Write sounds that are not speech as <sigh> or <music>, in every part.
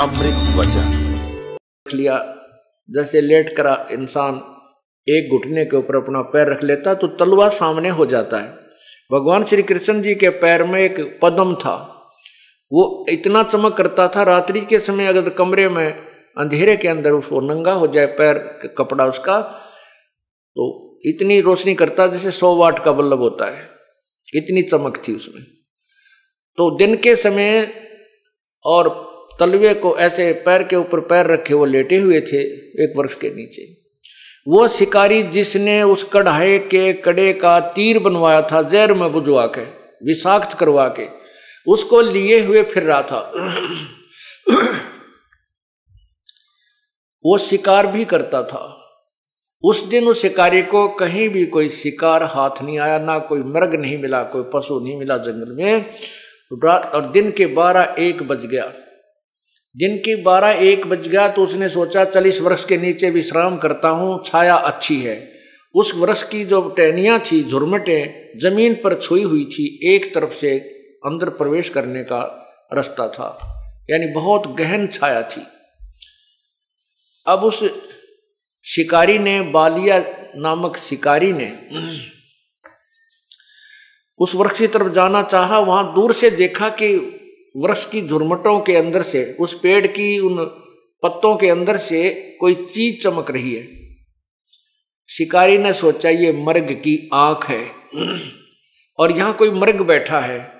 अमृत वचन। लिया, जैसे लेट करा इंसान, एक घुटने के ऊपर अपना पैर रख लेता तो तलवा सामने हो जाता है। भगवान श्री कृष्ण जी के पैर में एक पदम था। वो इतना चमक करता था, रात्रि के समय अगर कमरे में अंधेरे के अंदर उसको नंगा हो जाए पैर कपड़ा उसका तो इतनी रोशनी करता जैसे सौ वाट का बल्लभ होता है। इतनी चमक थी उसमें। तो दिन के समय और तलवे को ऐसे पैर के ऊपर पैर रखे वो लेटे हुए थे एक वर्ष के नीचे। वो शिकारी जिसने उस कढ़ाई के कड़े का तीर बनवाया था, जहर में बुझवा के, विषाक्त करवा के, उसको लिए हुए फिर रहा था। वो शिकार भी करता था। उस दिन उस शिकारी को कहीं भी कोई शिकार हाथ नहीं आया, ना कोई मृग नहीं मिला, कोई पशु नहीं मिला जंगल में। और दिन के बारह एक बज गया। दिन की बारह एक बज गया तो उसने सोचा चालीस वर्ष के नीचे विश्राम करता हूँ, छाया अच्छी है। उस वर्ष की जो टहनियाँ थी, झुरमटें, ज़मीन पर छुई हुई थी, एक तरफ़ से अंदर प्रवेश करने का रास्ता था, यानी बहुत गहन छाया थी। अब उस शिकारी ने, बालिया नामक शिकारी ने उस वृक्ष की तरफ़ जाना चाहा, वहाँ दूर से देखा कि वृक्ष की झुरमटों के अंदर से, उस पेड़ की उन पत्तों के अंदर से कोई चीज़ चमक रही है। शिकारी ने सोचा, ये मर्ग की आँख है <clears throat> और यहाँ कोई मर्ग बैठा है।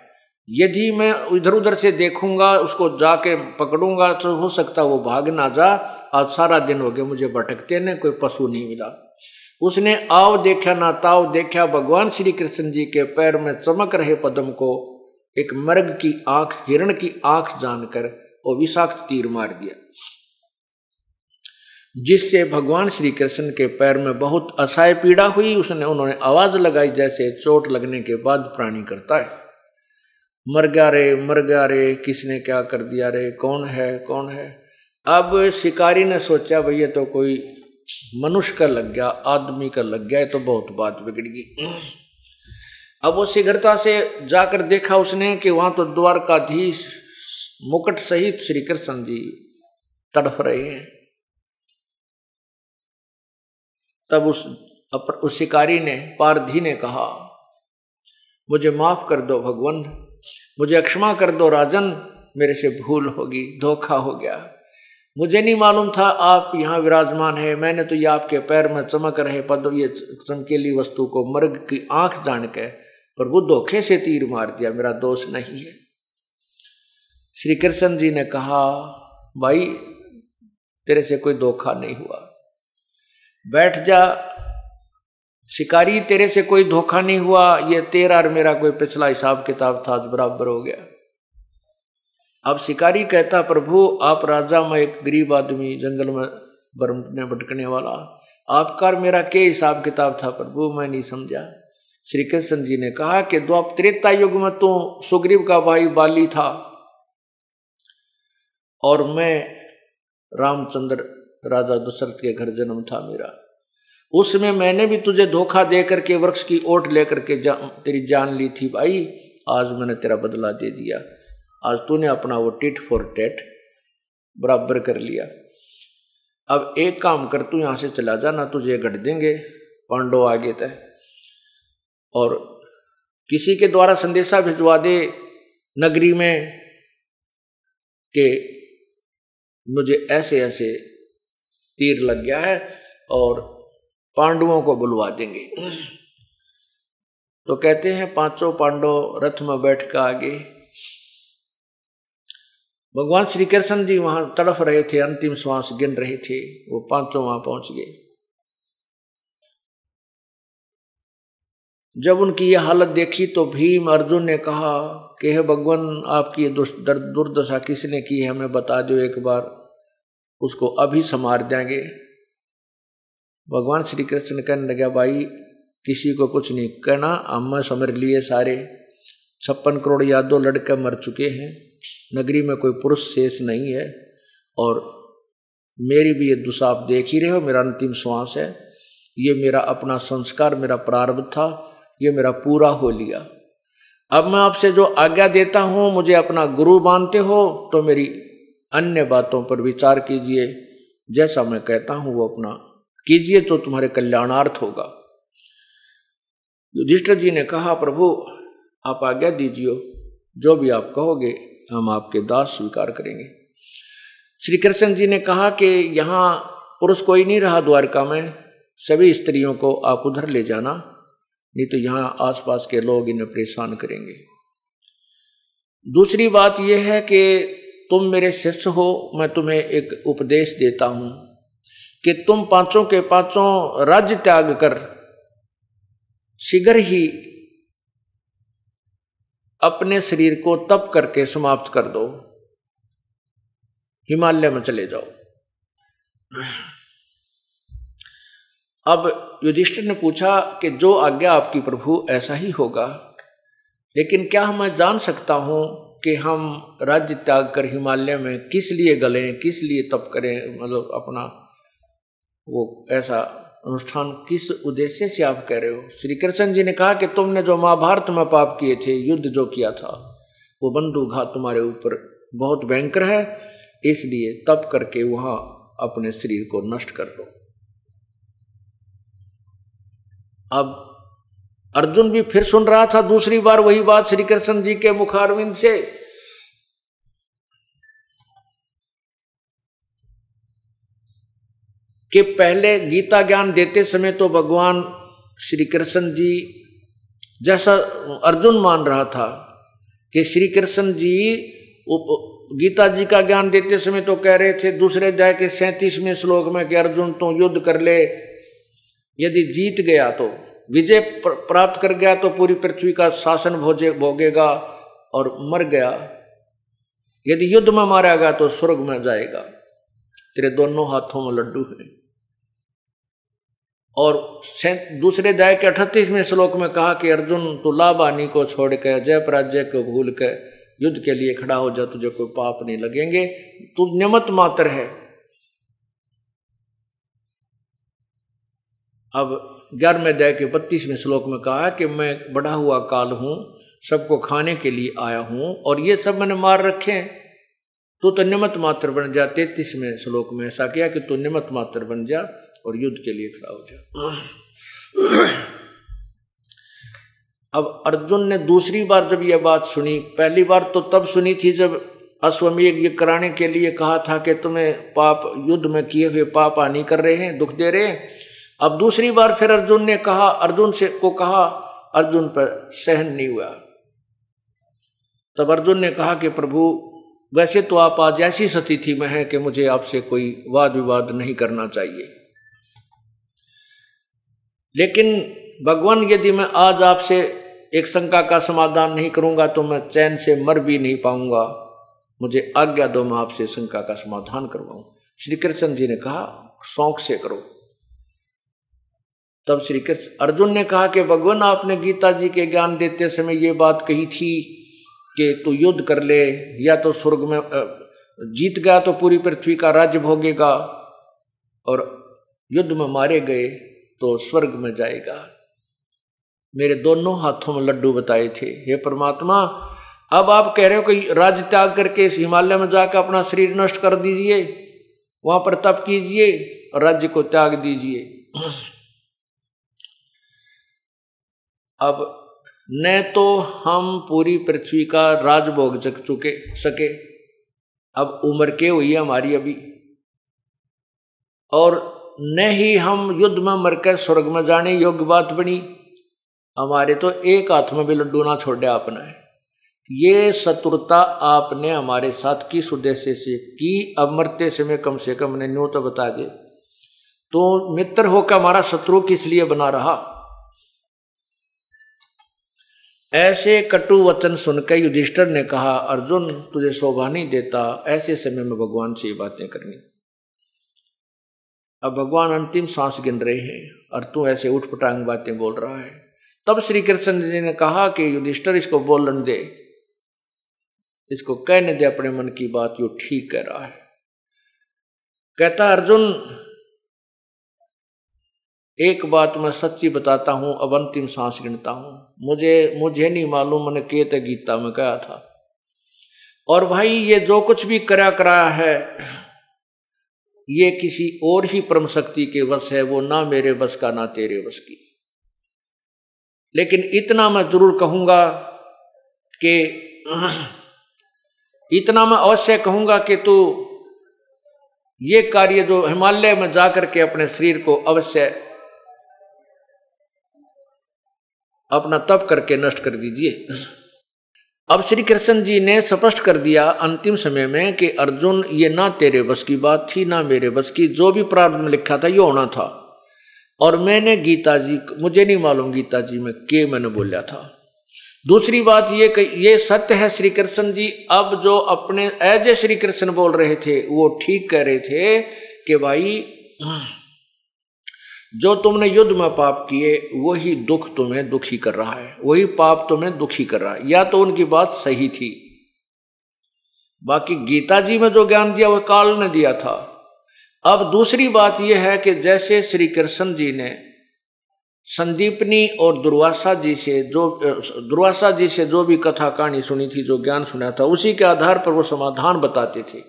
यदि मैं इधर उधर से देखूँगा, उसको जाके पकड़ूँगा तो हो सकता वो भाग ना जा। आज सारा दिन हो गया, मुझे भटकते ने कोई पशु नहीं मिला। उसने आव देखा ना ताव देखा, भगवान श्री कृष्ण जी के पैर में चमक रहे पदम को। एक मर्ग की आँख, हिरण की आँख जानकर वो विषाक्त तीर मार दिया। जिससे भगवान श्री कृष्ण के पैर में बहुत असहाय पीड़ा हुई, उसने, उन्होंने आवाज़ लगाई जैसे चोट लगने के बाद प्राणी करता है। मर गया रे मर गया रे, किसने क्या कर दिया रे, कौन है कौन है? अब शिकारी ने सोचा भैया तो कोई मनुष्य का लग गया, आदमी का लग गया तो बहुत बात बिगड़ गई। अब वो शीघ्रता से जाकर देखा उसने कि वहाँ तो द्वारकाधीश मुकुट सहित श्री कृष्ण जी तड़फ रहे हैं। तब उस उस शिकारी ने, पारधी ने कहा, मुझे माफ़ कर दो भगवान मुझे क्षमा कर दो राजन, मेरे से भूल होगी, धोखा हो गया। मुझे नहीं मालूम था आप यहाँ विराजमान है, मैंने तो ये आपके पैर में चमक रहे पद, ये चमकेली वस्तु को मर्ग की आँख जान के पर वो धोखे से तीर मार दिया, मेरा दोष नहीं है। श्री कृष्ण जी ने कहा, भाई, तेरे से कोई धोखा नहीं हुआ। बैठ जा, शिकारी, तेरे से कोई धोखा नहीं हुआ। ये तेरा और मेरा कोई पिछला हिसाब किताब था बराबर हो गया। अब शिकारी कहता, प्रभु, आप राजा में एक गरीब आदमी जंगल में बरमने भटकने वाला। आपका मेरा क्या हिसाब किताब था, प्रभु? मैं नहीं समझा। श्री कृष्ण जी ने कहा कि द्वाप त्रेता युग में तो सुग्रीव का भाई बाली था। और मैं रामचंद्र राजा दशरथ के घर जन्म था मेरा। उसमें मैंने भी तुझे धोखा दे करके वृक्ष की ओट लेकर के जा, तेरी जान ली थी भाई। आज मैंने तेरा बदला दे दिया। आज तूने अपना वो टिट फॉर टेट बराबर कर लिया। अब एक काम कर तू यहाँ से चला जा ना तुझे गढ़ देंगे। पांडव आगे तय और किसी के द्वारा संदेशा भिजवा दे नगरी में कि मुझे ऐसे ऐसे तीर लग गया है और पांडवों को बुलवा देंगे। तो कहते हैं, पाँचों पांडव रथ में बैठ कर आगे। भगवान श्री कृष्ण जी वहाँ तड़फ रहे थे, अंतिम श्वास गिन रहे थे, वो पाँचों वहाँ पहुँच गए। जब उनकी यह हालत देखी तो भीम अर्जुन ने कहा कि हे भगवान, आपकी दुर्दशा किसने की है, हमें बता दो एक बार। उसको अभी संवार देंगे। भगवान श्री कृष्ण कहने लगे, भाई, किसी को कुछ नहीं कहना। हम समझ लिए सारे। छप्पन करोड़ यादों लड़के मर चुके हैं। नगरी में कोई पुरुष शेष नहीं है। और मेरी भी ये दुशा आप देख ही रहे हो, मेरा अंतिम श्वास है। ये मेरा अपना संस्कार, मेरा प्रारंभ था। ये मेरा पूरा हो लिया। अब मैं आपसे जो आज्ञा देता हूँ, मुझे अपना गुरु मानते हो तो मेरी अन्य बातों पर विचार कीजिए। जैसा मैं कहता हूँ, वो अपना कीजिए तो तुम्हारे कल्याणार्थ होगा। युधिष्ठिर जी ने कहा, प्रभु, आप आज्ञा दीजिए जो भी आप कहोगे, हम आपके दास स्वीकार करेंगे। श्री कृष्ण जी ने कहा कि यहाँ पुरुष कोई नहीं रहा द्वारका में। सभी स्त्रियों को आप उधर ले जाना। नहीं तो यहाँ आसपास के लोग इन्हें परेशान करेंगे। दूसरी बात यह है कि तुम मेरे शिष्य हो, मैं तुम्हें एक उपदेश देता हूँ कि तुम पाँचों के पाँचों राज्य त्याग कर, शीघ्र ही अपने शरीर को तप करके समाप्त कर दो। हिमालय में चले जाओ। अब युधिष्ठिर ने पूछा कि जो आज्ञा आपकी प्रभु, ऐसा ही होगा। लेकिन क्या मैं जान सकता हूँ कि हम राज्य त्याग कर हिमालय में किस लिए गले, किस लिए तप करें मतलब अपना वो ऐसा अनुष्ठान किस उद्देश्य से आप कह रहे हो? श्री कृष्ण जी ने कहा कि तुमने जो महाभारत में पाप किए थे, युद्ध जो किया था, वो बंदूक तुम्हारे ऊपर बहुत भयंकर है, इसलिए तप करके वहाँ अपने शरीर को नष्ट कर दो। अब अर्जुन भी फिर सुन रहा था दूसरी बार वही बात श्री कृष्ण जी के मुखारविंद से। कि पहले गीता ज्ञान देते समय तो भगवान श्री कृष्ण जी, जैसा अर्जुन मान रहा था कि श्री कृष्ण जी उप, गीता जी का ज्ञान देते समय तो कह रहे थे, दूसरे अध्याय के सैंतीसवें श्लोक में कि अर्जुन तो युद्ध कर ले यदि जीत गया तो विजय प्राप्त कर गया तो पूरी पृथ्वी का शासन भोजे, भोगेगा और मर गया। यदि युद्ध में मारा गया तो स्वर्ग में जाएगा। तेरे दोनों हाथों में लड्डू है। और दूसरे अध्याय के अठतीसवें श्लोक में कहा कि, अर्जुन तो लाभानी को छोड़ के जय पराजय को भूल के युद्ध के लिए खड़ा हो जा, तुझे कोई पाप नहीं लगेंगे। तू नियमत मात्र है। अब ग्यारहवें अध्याय के बत्तीसवें श्लोक में कहा है कि मैं बढ़ा हुआ काल हूँ, सबको खाने के लिए आया हूँ और ये सब मैंने मार रखे हैं। तू तो निमत मात्र बन जा, तैतीसवें श्लोक में ऐसा किया कि तू निमत मात्र बन जा और युद्ध के लिए खड़ा हो जा। अब अर्जुन ने दूसरी बार जब यह बात सुनी, पहली बार तो तब सुनी थी जब अश्वमेघ ये कराने के लिए कहा था कि तुम्हें पाप, युद्ध में किए हुए पाप हानि कर रहे हैं, दुख दे रहे हैं। अब दूसरी बार फिर अर्जुन ने कहा, अर्जुन से, को कहा, अर्जुन पर सहन नहीं हुआ। तब अर्जुन ने कहा कि प्रभु, वैसे तो आप आज ऐसी स्थिति में हैं कि मुझे आपसे कोई वाद विवाद नहीं करना चाहिए। लेकिन भगवान, यदि मैं आज आपसे एक शंका का समाधान नहीं करूँगा तो मैं चैन से मर भी नहीं पाऊँगा। मुझे आज्ञा दो, मैं आपसे शंका का समाधान करवाऊं। श्री कृष्ण जी ने कहा, शौक से करो। तब श्री कृष्ण अर्जुन ने कहा कि भगवान, आपने गीता जी के ज्ञान देते समय ये बात कही थी कि तू युद्ध कर ले, या तो स्वर्ग में जीत गया तो पूरी पृथ्वी का राज्य भोगेगा और युद्ध में मारे गए तो स्वर्ग में जाएगा। मेरे दोनों हाथों में लड्डू बताए थे। हे परमात्मा, अब आप कह रहे हो कि राज्य त्याग करके इस हिमालय में जाकर अपना शरीर नष्ट कर दीजिए, वहाँ पर तप कीजिए और राज्य को त्याग दीजिए। अब न तो हम पूरी पृथ्वी का राजभोग चक चुके, सके। अब उम्र के हुई है हमारी अभी। और न ही हम युद्ध में मरकर स्वर्ग में जाने योग्य बात बनी। हमारे तो एक हाथ में भी लड्डू ना छोड़े आपने। ये शत्रुता आपने हमारे साथ किस उद्देश्य से की। अब मरते समय कम से कम ने न्यू तो बता दे। तो मित्र होकर हमारा शत्रु किस लिए बना रहा? ऐसे कटु वचन सुनकर युधिष्ठर ने कहा, अर्जुन, तुझे शोभा नहीं देता। ऐसे समय में भगवान से ये बातें करनी। अब भगवान अंतिम सांस गिन रहे हैं और तू ऐसे उठ पटांग बातें बोल रहा है। तब श्री कृष्ण जी ने कहा कि युधिष्ठर, इसको बोलन दे। इसको कहने दे, अपने मन की बात, यो ठीक कह रहा है। कहता, अर्जुन एक बात मैं सच्ची बताता हूँ, अब अंतिम सांस गिनता हूँ। मुझे मुझे नहीं मालूम मैंने केत गीता, में कहा था। और भाई, ये जो कुछ भी करा कराया है, ये किसी और ही परम शक्ति के वश है, वो ना मेरे बस का, ना तेरे बस की। लेकिन इतना मैं ज़रूर कहूँगा कि, इतना मैं अवश्य कहूँगा कि तू ये कार्य जो हिमालय में जाकर के अपने शरीर को अवश्य अपना तप करके नष्ट कर दीजिए। अब श्री कृष्ण जी ने स्पष्ट कर दिया अंतिम समय में कि अर्जुन, ये ना तेरे बस की बात थी, ना मेरे बस की, जो भी प्रारंभ में लिखा था, ये होना था। और मैंने गीता जी, मुझे नहीं मालूम गीता जी में के मैंने बोला था। दूसरी बात ये कि ये सत्य है श्री कृष्ण जी, अब जो अपने एज ए श्री कृष्ण बोल रहे थे, वो ठीक कह रहे थे कि भाई जो तुमने युद्ध में पाप किए, वही दुख तुम्हें दुखी कर रहा है। वही पाप तुम्हें दुखी कर रहा है। या तो उनकी बात सही थी। बाकी गीता जी में जो ज्ञान दिया, वह काल ने दिया था। अब दूसरी बात यह है कि जैसे श्री कृष्ण जी ने संदीपनी और दुर्वासा जी से जो, दुर्वासा जी से जो भी कथा कहानी सुनी थी, जो ज्ञान सुना था, उसी के आधार पर वो समाधान बताते थे।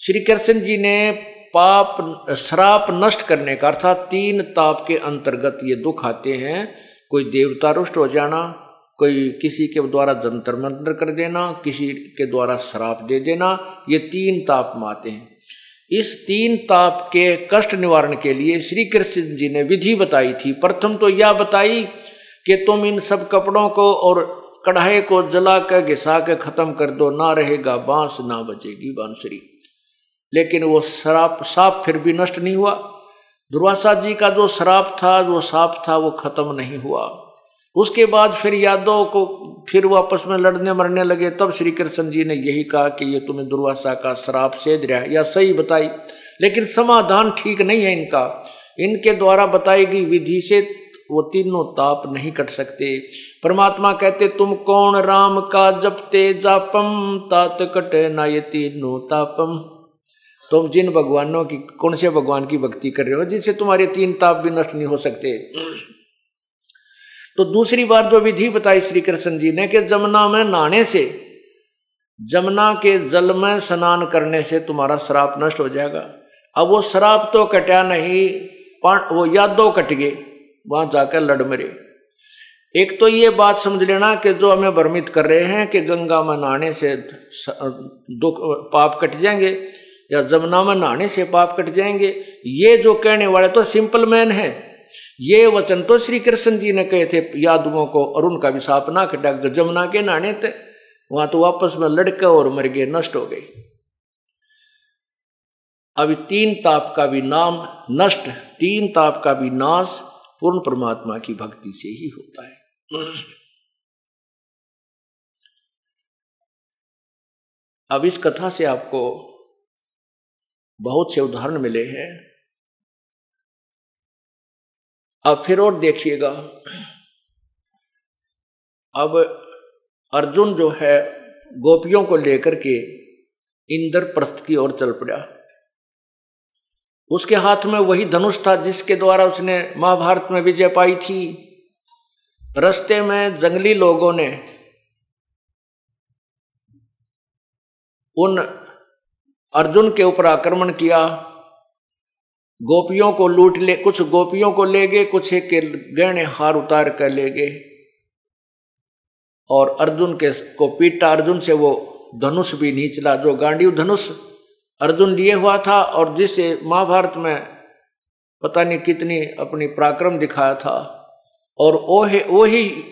श्री कृष्ण जी ने पाप, श्राप नष्ट करने का अर्थात तीन ताप के अंतर्गत ये दुख आते हैं। कोई देवता रुष्ट हो जाना, कोई किसी के द्वारा जंतर मंत्र कर देना, किसी के द्वारा श्राप दे देना, ये तीन ताप में आते हैं। इस तीन ताप के कष्ट निवारण के लिए श्री कृष्ण जी ने विधि बताई थी। प्रथम तो यह बताई कि तुम इन सब कपड़ों को और कढ़ाई को जला कर घिसा के खत्म कर दो, ना रहेगा बाँस, ना बचेगी बांसुरी। लेकिन वो शराब साप फिर भी नष्ट नहीं हुआ। दुर्वासा जी का जो शराब था, जो साप था, वो खत्म नहीं हुआ। उसके बाद फिर यादव को फिर वापस में लड़ने मरने लगे। तब श्री कृष्ण जी ने यही कहा कि ये तुम्हें दुर्वासा का शराब सेज रहा या सही बताई। लेकिन समाधान ठीक नहीं है इनका। इनके द्वारा बताई गई विधि से वो तीनों ताप नहीं कट सकते। परमात्मा कहते, तुम कौन राम का जपते जापम, तात कटे ना ये तीनों तापम। तुम जिन भगवानों की, कौन से भगवान की भक्ति कर रहे हो, जिनसे तुम्हारे तीन ताप भी नष्ट नहीं हो सकते? तो दूसरी बार जो विधि बताई श्री कृष्ण जी ने कि जमुना में नहाने से, जमुना के जल में स्नान करने से तुम्हारा श्राप नष्ट हो जाएगा। अब वो श्राप तो कटा नहीं वो यादों कट गए, वहाँ जाकर लड़ मरे। एक तो ये बात समझ लेना कि जो हमें भ्रमित कर रहे हैं कि गंगा में नहाने से, दुख, पाप कट जाएँगे या जमुना में नहाने से पाप कट जाएँगे। ये जो कहने वाले तो सिंपल मैन है। ये वचन तो श्री कृष्ण जी ने कहे थे, यादवों को, और उनका भी साप ना कटा जमुना के नहाने थे। वहाँ तो वापस में लड़के और मर गए, नष्ट हो गए। अभी तीन ताप का भी नाम नष्ट, तीन ताप का भी नाश पूर्ण परमात्मा की भक्ति से ही होता है। अब इस कथा से आपको बहुत से उदाहरण मिले हैं। अब फिर और देखिएगा। अब अर्जुन जो है, गोपियों को लेकर के इंद्रप्रस्थ की ओर चल पड़ा। उसके हाथ में वही धनुष था जिसके द्वारा उसने महाभारत में विजय पाई थी। रस्ते में जंगली लोगों ने उन अर्जुन के ऊपर आक्रमण किया। गोपियों को लूट ले, कुछ गोपियों को ले गए, कुछ एक के गहने हार उतार कर ले गए। और अर्जुन के को पीटा अर्जुन से वो धनुष भी नहीं चला जो गांडीव धनुष अर्जुन लिए हुआ था और जिसे महाभारत में पता नहीं कितनी अपनी पराक्रम दिखाया था। और वो वो ही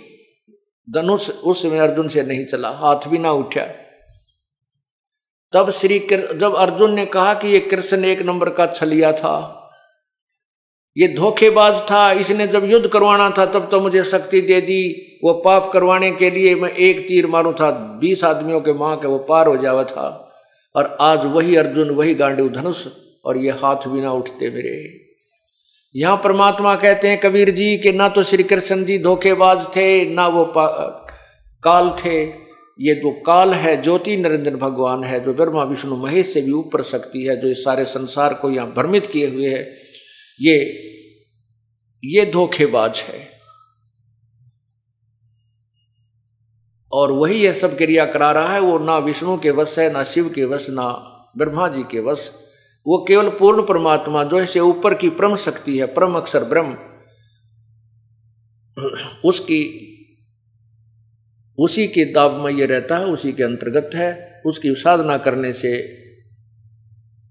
धनुष उसमें अर्जुन से नहीं चला, हाथ भी ना उठा। तब श्री जब अर्जुन ने कहा कि ये कृष्ण एक नंबर का छलिया था, ये धोखेबाज था, इसने जब युद्ध करवाना था, तब तो मुझे शक्ति दे दी, वो पाप करवाने के लिए मैं एक तीर मारू था, बीस आदमियों के माँ के वो पार हो जावा था, और आज वही अर्जुन, वही गांडीव धनुष, और ये हाथ भी ना उठते मेरे। यहाँ परमात्मा कहते हैं, कबीर जी, कि ना तो श्री कृष्ण जी धोखेबाज थे, ना वो काल थे ये जो काल है, ज्योति नरेंद्र भगवान है, जो ब्रह्मा, विष्णु, महेश से भी ऊपर शक्ति है, जो इस सारे संसार को यहाँ भ्रमित किए हुए है, ये ये धोखेबाज है। और वही यह सब क्रिया करा रहा है, वो ना विष्णु के वश है, ना शिव के वश, ना ब्रह्मा जी के वश। वो केवल पूर्ण परमात्मा, जो है ऊपर की परम शक्ति है, परम अक्षर ब्रह्म, उसकी उसी के दाब में ये रहता है, उसी के अंतर्गत है, उसकी साधना करने से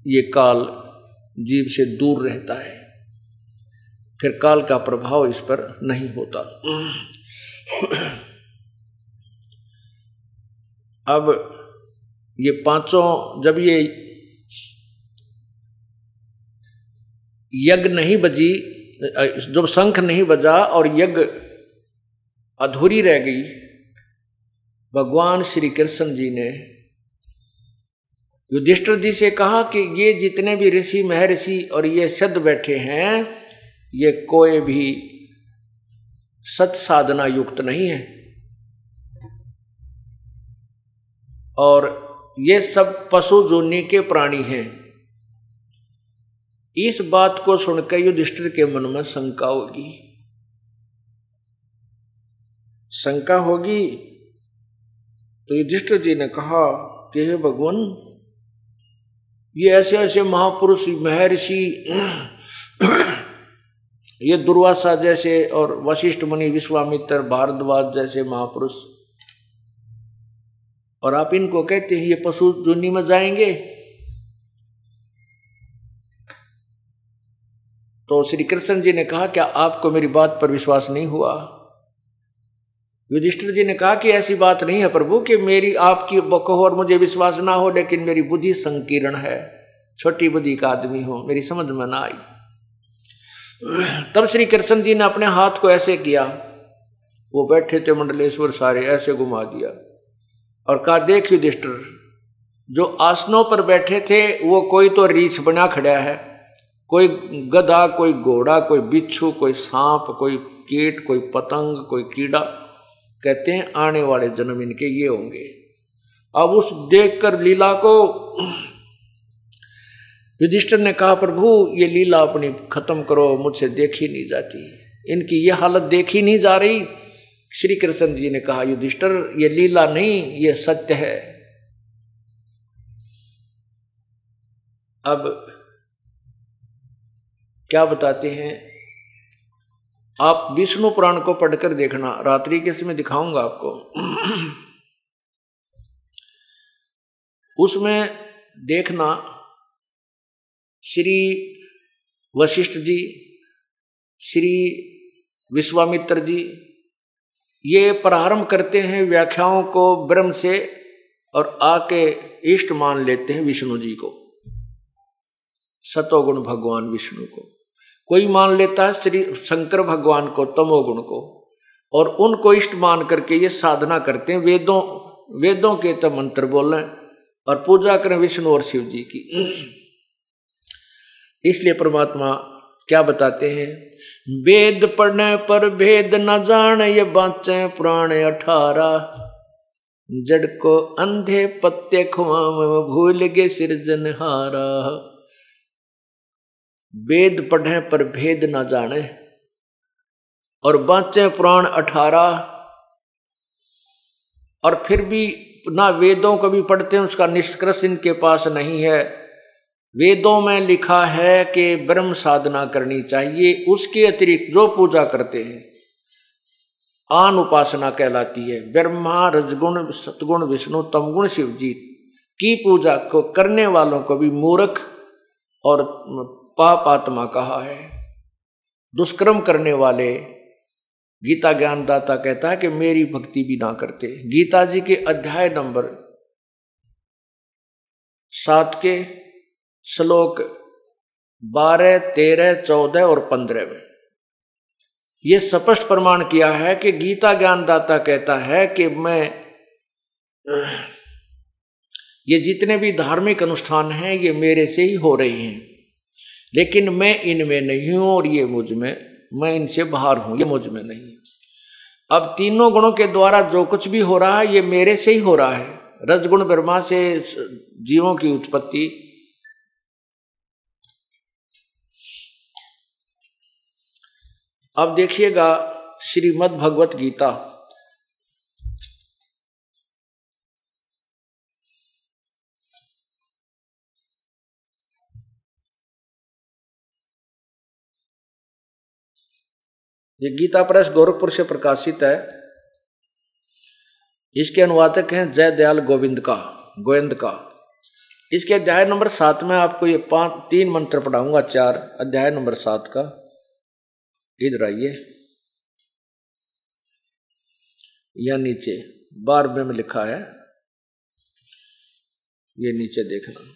ये काल जीव से दूर रहता है। फिर काल का प्रभाव इस पर नहीं होता। अब ये पाँचों, जब ये यज्ञ नहीं बजी, जब शंख नहीं बजा और यज्ञ अधूरी रह गई भगवान श्री कृष्ण जी ने युधिष्ठिर जी से कहा कि ये जितने भी ऋषि महर्षि और ये सिद्ध बैठे हैं, ये कोई भी सत साधना युक्त नहीं है। और ये सब पशु जोनी के प्राणी हैं। इस बात को सुनकर युधिष्ठिर के मन में शंका होगी। शंका होगी तो युधिष्ठिर जी ने कहा कि हे भगवान, ये ऐसे ऐसे महापुरुष, महर्षि, <clears throat> ये दुर्वासा जैसे और वशिष्ठ मुनि, विश्वामित्र, भारद्वाज जैसे महापुरुष। और आप इनको कहते हैं, ये पशु जुनी में जाएँगे। तो श्री कृष्ण जी ने कहा, क्या आपको मेरी बात पर विश्वास नहीं हुआ? युधिष्ठिर जी ने कहा कि ऐसी बात नहीं है प्रभु, कि मेरी आपकी कहो और मुझे विश्वास ना हो, लेकिन मेरी बुद्धि संकीर्ण है। छोटी बुद्धि का आदमी हो, मेरी समझ में ना आई। तब श्री कृष्ण जी ने अपने हाथ को ऐसे किया। वो बैठे थे मंडलेश्वर सारे, ऐसे घुमा दिया। और कहा, देख युधिष्ठिर, जो आसनों पर बैठे थे, वो कोई तो रीछ बना खड़ा है। कोई गधा, कोई घोड़ा, कोई बिच्छू, कोई सांप, कोई कीट, कोई पतंग, कोई कीड़ा कहते हैं, आने वाले जन्म इनके ये होंगे। अब उस देखकर लीला को युधिष्ठिर ने कहा, प्रभु, ये लीला अपनी खत्म करो, मुझसे देखी नहीं जाती। इनकी ये हालत देखी नहीं जा रही। श्री कृष्ण जी ने कहा, युधिष्ठिर, ये लीला नहीं, ये सत्य है। अब क्या बताते हैं? आप विष्णु पुराण को पढ़कर देखना। रात्रि के समय दिखाऊँगा आपको। उसमें देखना श्री वशिष्ठ जी, श्री विश्वामित्र जी, ये प्रारंभ करते हैं व्याख्याओं को ब्रह्म से और आके इष्ट मान लेते हैं विष्णु जी को। सतोगुण भगवान विष्णु को। कोई मान लेता है श्री शंकर भगवान को, तमोगुण को, और उनको इष्ट मान करके ये साधना करते हैं। वेदों वेदों के तो मंत्र बोलें और पूजा करें विष्णु और शिव जी की। इसलिए परमात्मा क्या बताते हैं? वेद पढ़ने पर भेद न जान, ये बाचे पुराण अठारह। जड़ को अंधे पत्ते खुआ भूल गे सिरजनहारा वेद पढ़े पर भेद ना जाने। और बाँचे पुराण अठारह, और फिर भी ना वेदों को भी पढ़ते हैं, उसका निष्कर्ष इनके पास नहीं है। वेदों में लिखा है कि ब्रह्म साधना करनी चाहिए, उसके अतिरिक्त जो पूजा करते हैं, आन उपासना कहलाती है। ब्रह्मा, रजगुण, सतगुण, विष्णु, तमगुण शिवजीत की पूजा को करने वालों को भी मूर्ख और पाप आत्मा कहा है। दुष्कर्म करने वाले गीता ज्ञानदाता कहता है कि मेरी भक्ति भी ना करते। गीता जी के अध्याय नंबर सात के श्लोक बारह, तेरह, चौदह और पंद्रह में यह स्पष्ट प्रमाण किया है कि गीता ज्ञानदाता कहता है कि मैं, ये जितने भी धार्मिक अनुष्ठान हैं, ये मेरे से ही हो रहे हैं। लेकिन मैं इनमें नहीं हूँ और ये मुझमें, मैं इनसे बाहर हूँ, ये मुझमें नहीं अब तीनों गुणों के द्वारा जो कुछ भी हो रहा है, ये मेरे से ही हो रहा है। रजगुण ब्रह्मा से जीवों की उत्पत्ति। अब देखिएगा श्रीमद् भगवत गीता ये गीता प्रेस गोरखपुर से प्रकाशित है। इसके अनुवादक हैं जय दयाल गोविंद का गोविंद का। इसके अध्याय नंबर सात में आपको ये पाँच, तीन मंत्र पढ़ाऊँगा, चार। अध्याय नंबर सात का। इधर आइए। या नीचे बारहवें में लिखा है। ये नीचे देखना।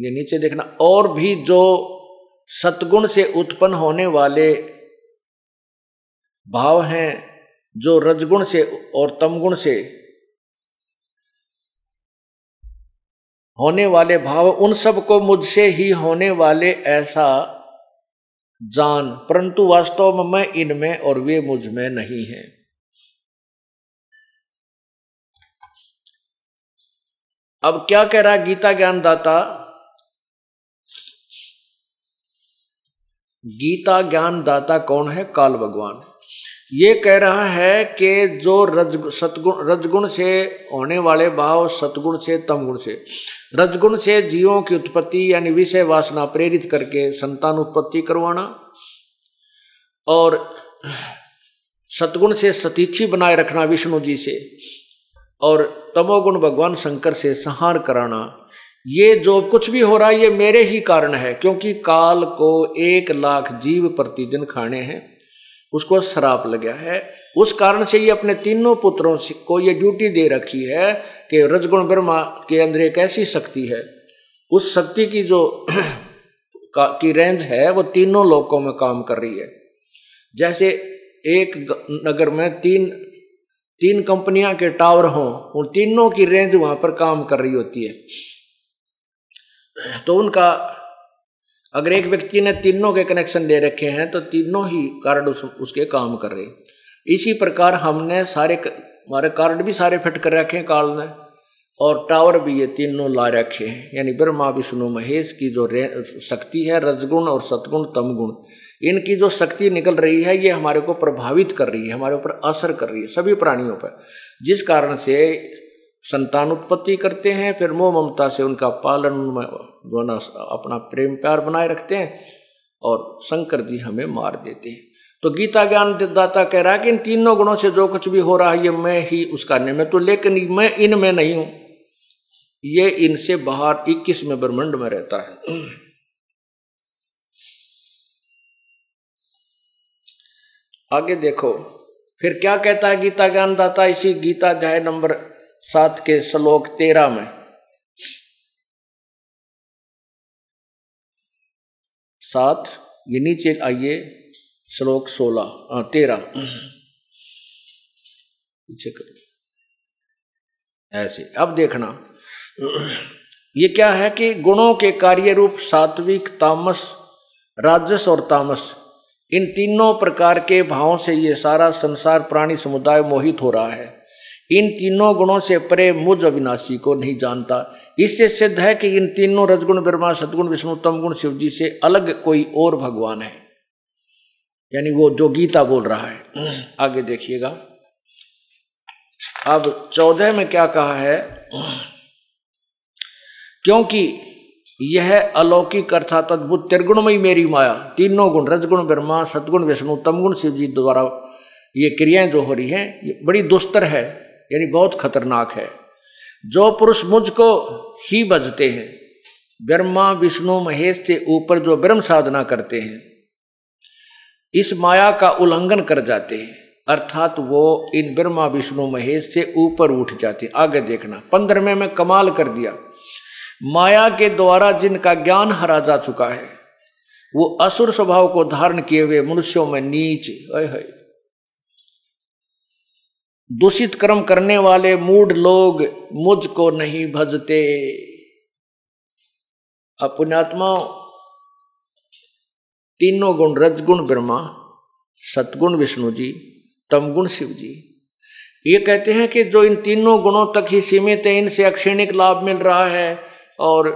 ये नीचे देखना, और भी जो सतगुण से उत्पन्न होने वाले भाव हैं, जो रजगुण से और तमगुण से होने वाले भाव, उन सबको मुझसे ही होने वाले ऐसा जान, परंतु वास्तव में मैं इनमें और वे मुझमें नहीं हैं। अब क्या कह रहा गीता ज्ञानदाता? गीता ज्ञान दाता कौन है? काल भगवान। ये कह रहा है कि जो रज, सतगुण, रजगुण से होने वाले भाव, सतगुण से तमगुण से। रजगुण से जीवों की उत्पत्ति यानी विषय वासना प्रेरित करके संतान उत्पत्ति करवाना और सतगुण से सतीथि बनाए रखना विष्णु जी से और तमोगुण भगवान शंकर से संहार कराना। ये जो कुछ भी हो रहा है, ये मेरे ही कारण है, क्योंकि काल को एक लाख जीव प्रतिदिन खाने हैं, उसको शराप लगा है। उस कारण से ये अपने तीनों पुत्रों को ये ड्यूटी दे रखी है कि रजगुण ब्रह्मा के अंदर एक ऐसी शक्ति है। उस शक्ति की जो <clears throat> की रेंज है, वो तीनों लोकों में काम कर रही है। जैसे एक नगर में तीन तीन कंपनियाँ के टावर हों, उन तीनों की रेंज वहाँ पर काम कर रही होती है। तो उनका अगर एक व्यक्ति ने तीनों के कनेक्शन दे रखे हैं तो तीनों ही कार्ड उस, उसके काम कर रहे इसी प्रकार हमने सारे हमारे कार्ड भी सारे फिट कर रखे हैं काल ने और टावर भी ये तीनों ला रखे हैं। यानी ब्रह्मा विष्णु महेश की जो शक्ति है रजगुण और सतगुण तमगुण इनकी जो शक्ति निकल रही है ये हमारे को प्रभावित कर रही है हमारे ऊपर असर कर रही है सभी प्राणियों पर। जिस कारण से संतान उत्पत्ति करते हैं फिर मोह ममता से उनका पालन दोनों अपना प्रेम प्यार बनाए रखते हैं और शंकर जी हमें मार देते हैं। तो गीता ज्ञान दाता कह रहा है कि इन तीनों गुणों से जो कुछ भी हो रहा है, ये मैं ही उसका नियम तो लेकिन मैं इनमें नहीं हूँ। ये इनसे बाहर इक्कीस में ब्रह्मंड में रहता है। आगे देखो, फिर क्या कहता है गीता ज्ञान दाता इसी गीता अध्याय नंबर सात के श्लोक तेरह में। सात, ये नीचे आइए, श्लोक सोलह तेरह। पीछे कर ऐसे, अब देखना, ये क्या है कि गुणों के कार्य रूप सात्विक, तामस, राजस और तामस, इन तीनों प्रकार के भावों से ये सारा संसार, प्राणी, समुदाय मोहित हो रहा है। इन तीनों गुणों से परे मुझ अविनाशी को नहीं जानता। इससे सिद्ध है कि इन तीनों रजगुण, ब्रह्मा, सदगुण, विष्णु तम गुण शिव जी से अलग कोई और भगवान है। यानी वो जो गीता बोल रहा है। आगे देखिएगा। अब चौदह में क्या कहा है? क्योंकि यह अलौकिक अर्थात अद्भुत त्रिगुणमयी मेरी माया, तीनों गुण, रजगुण, ब्रह्मा, सदगुण, विष्णु, तमगुण शिव जी द्वारा ये क्रियाएँ जो हो रही हैं, ये बड़ी दुस्तर है। यानी बहुत खतरनाक है। जो पुरुष मुझको ही बजते हैं, ब्रह्मा, विष्णु, महेश से ऊपर जो ब्रह्म साधना करते हैं, इस माया का उल्लंघन कर जाते हैं। अर्थात वो इन ब्रह्मा, विष्णु, महेश से ऊपर उठ जाते हैं। आगे देखना, पंद्रहवें में कमाल कर दिया। माया के द्वारा जिनका ज्ञान हरा जा चुका है, वो असुर स्वभाव को धारण किए हुए मनुष्यों में नीच है दूषित कर्म करने वाले मूड लोग मुझको नहीं भजते। अपुण्यात्मा, तीनों गुण, रजगुण ब्रह्मा, सतगुण विष्णु जी, तमगुण शिव जी। ये कहते हैं कि जो इन तीनों गुणों तक ही सीमित है, इनसे अक्षणिक लाभ मिल रहा है और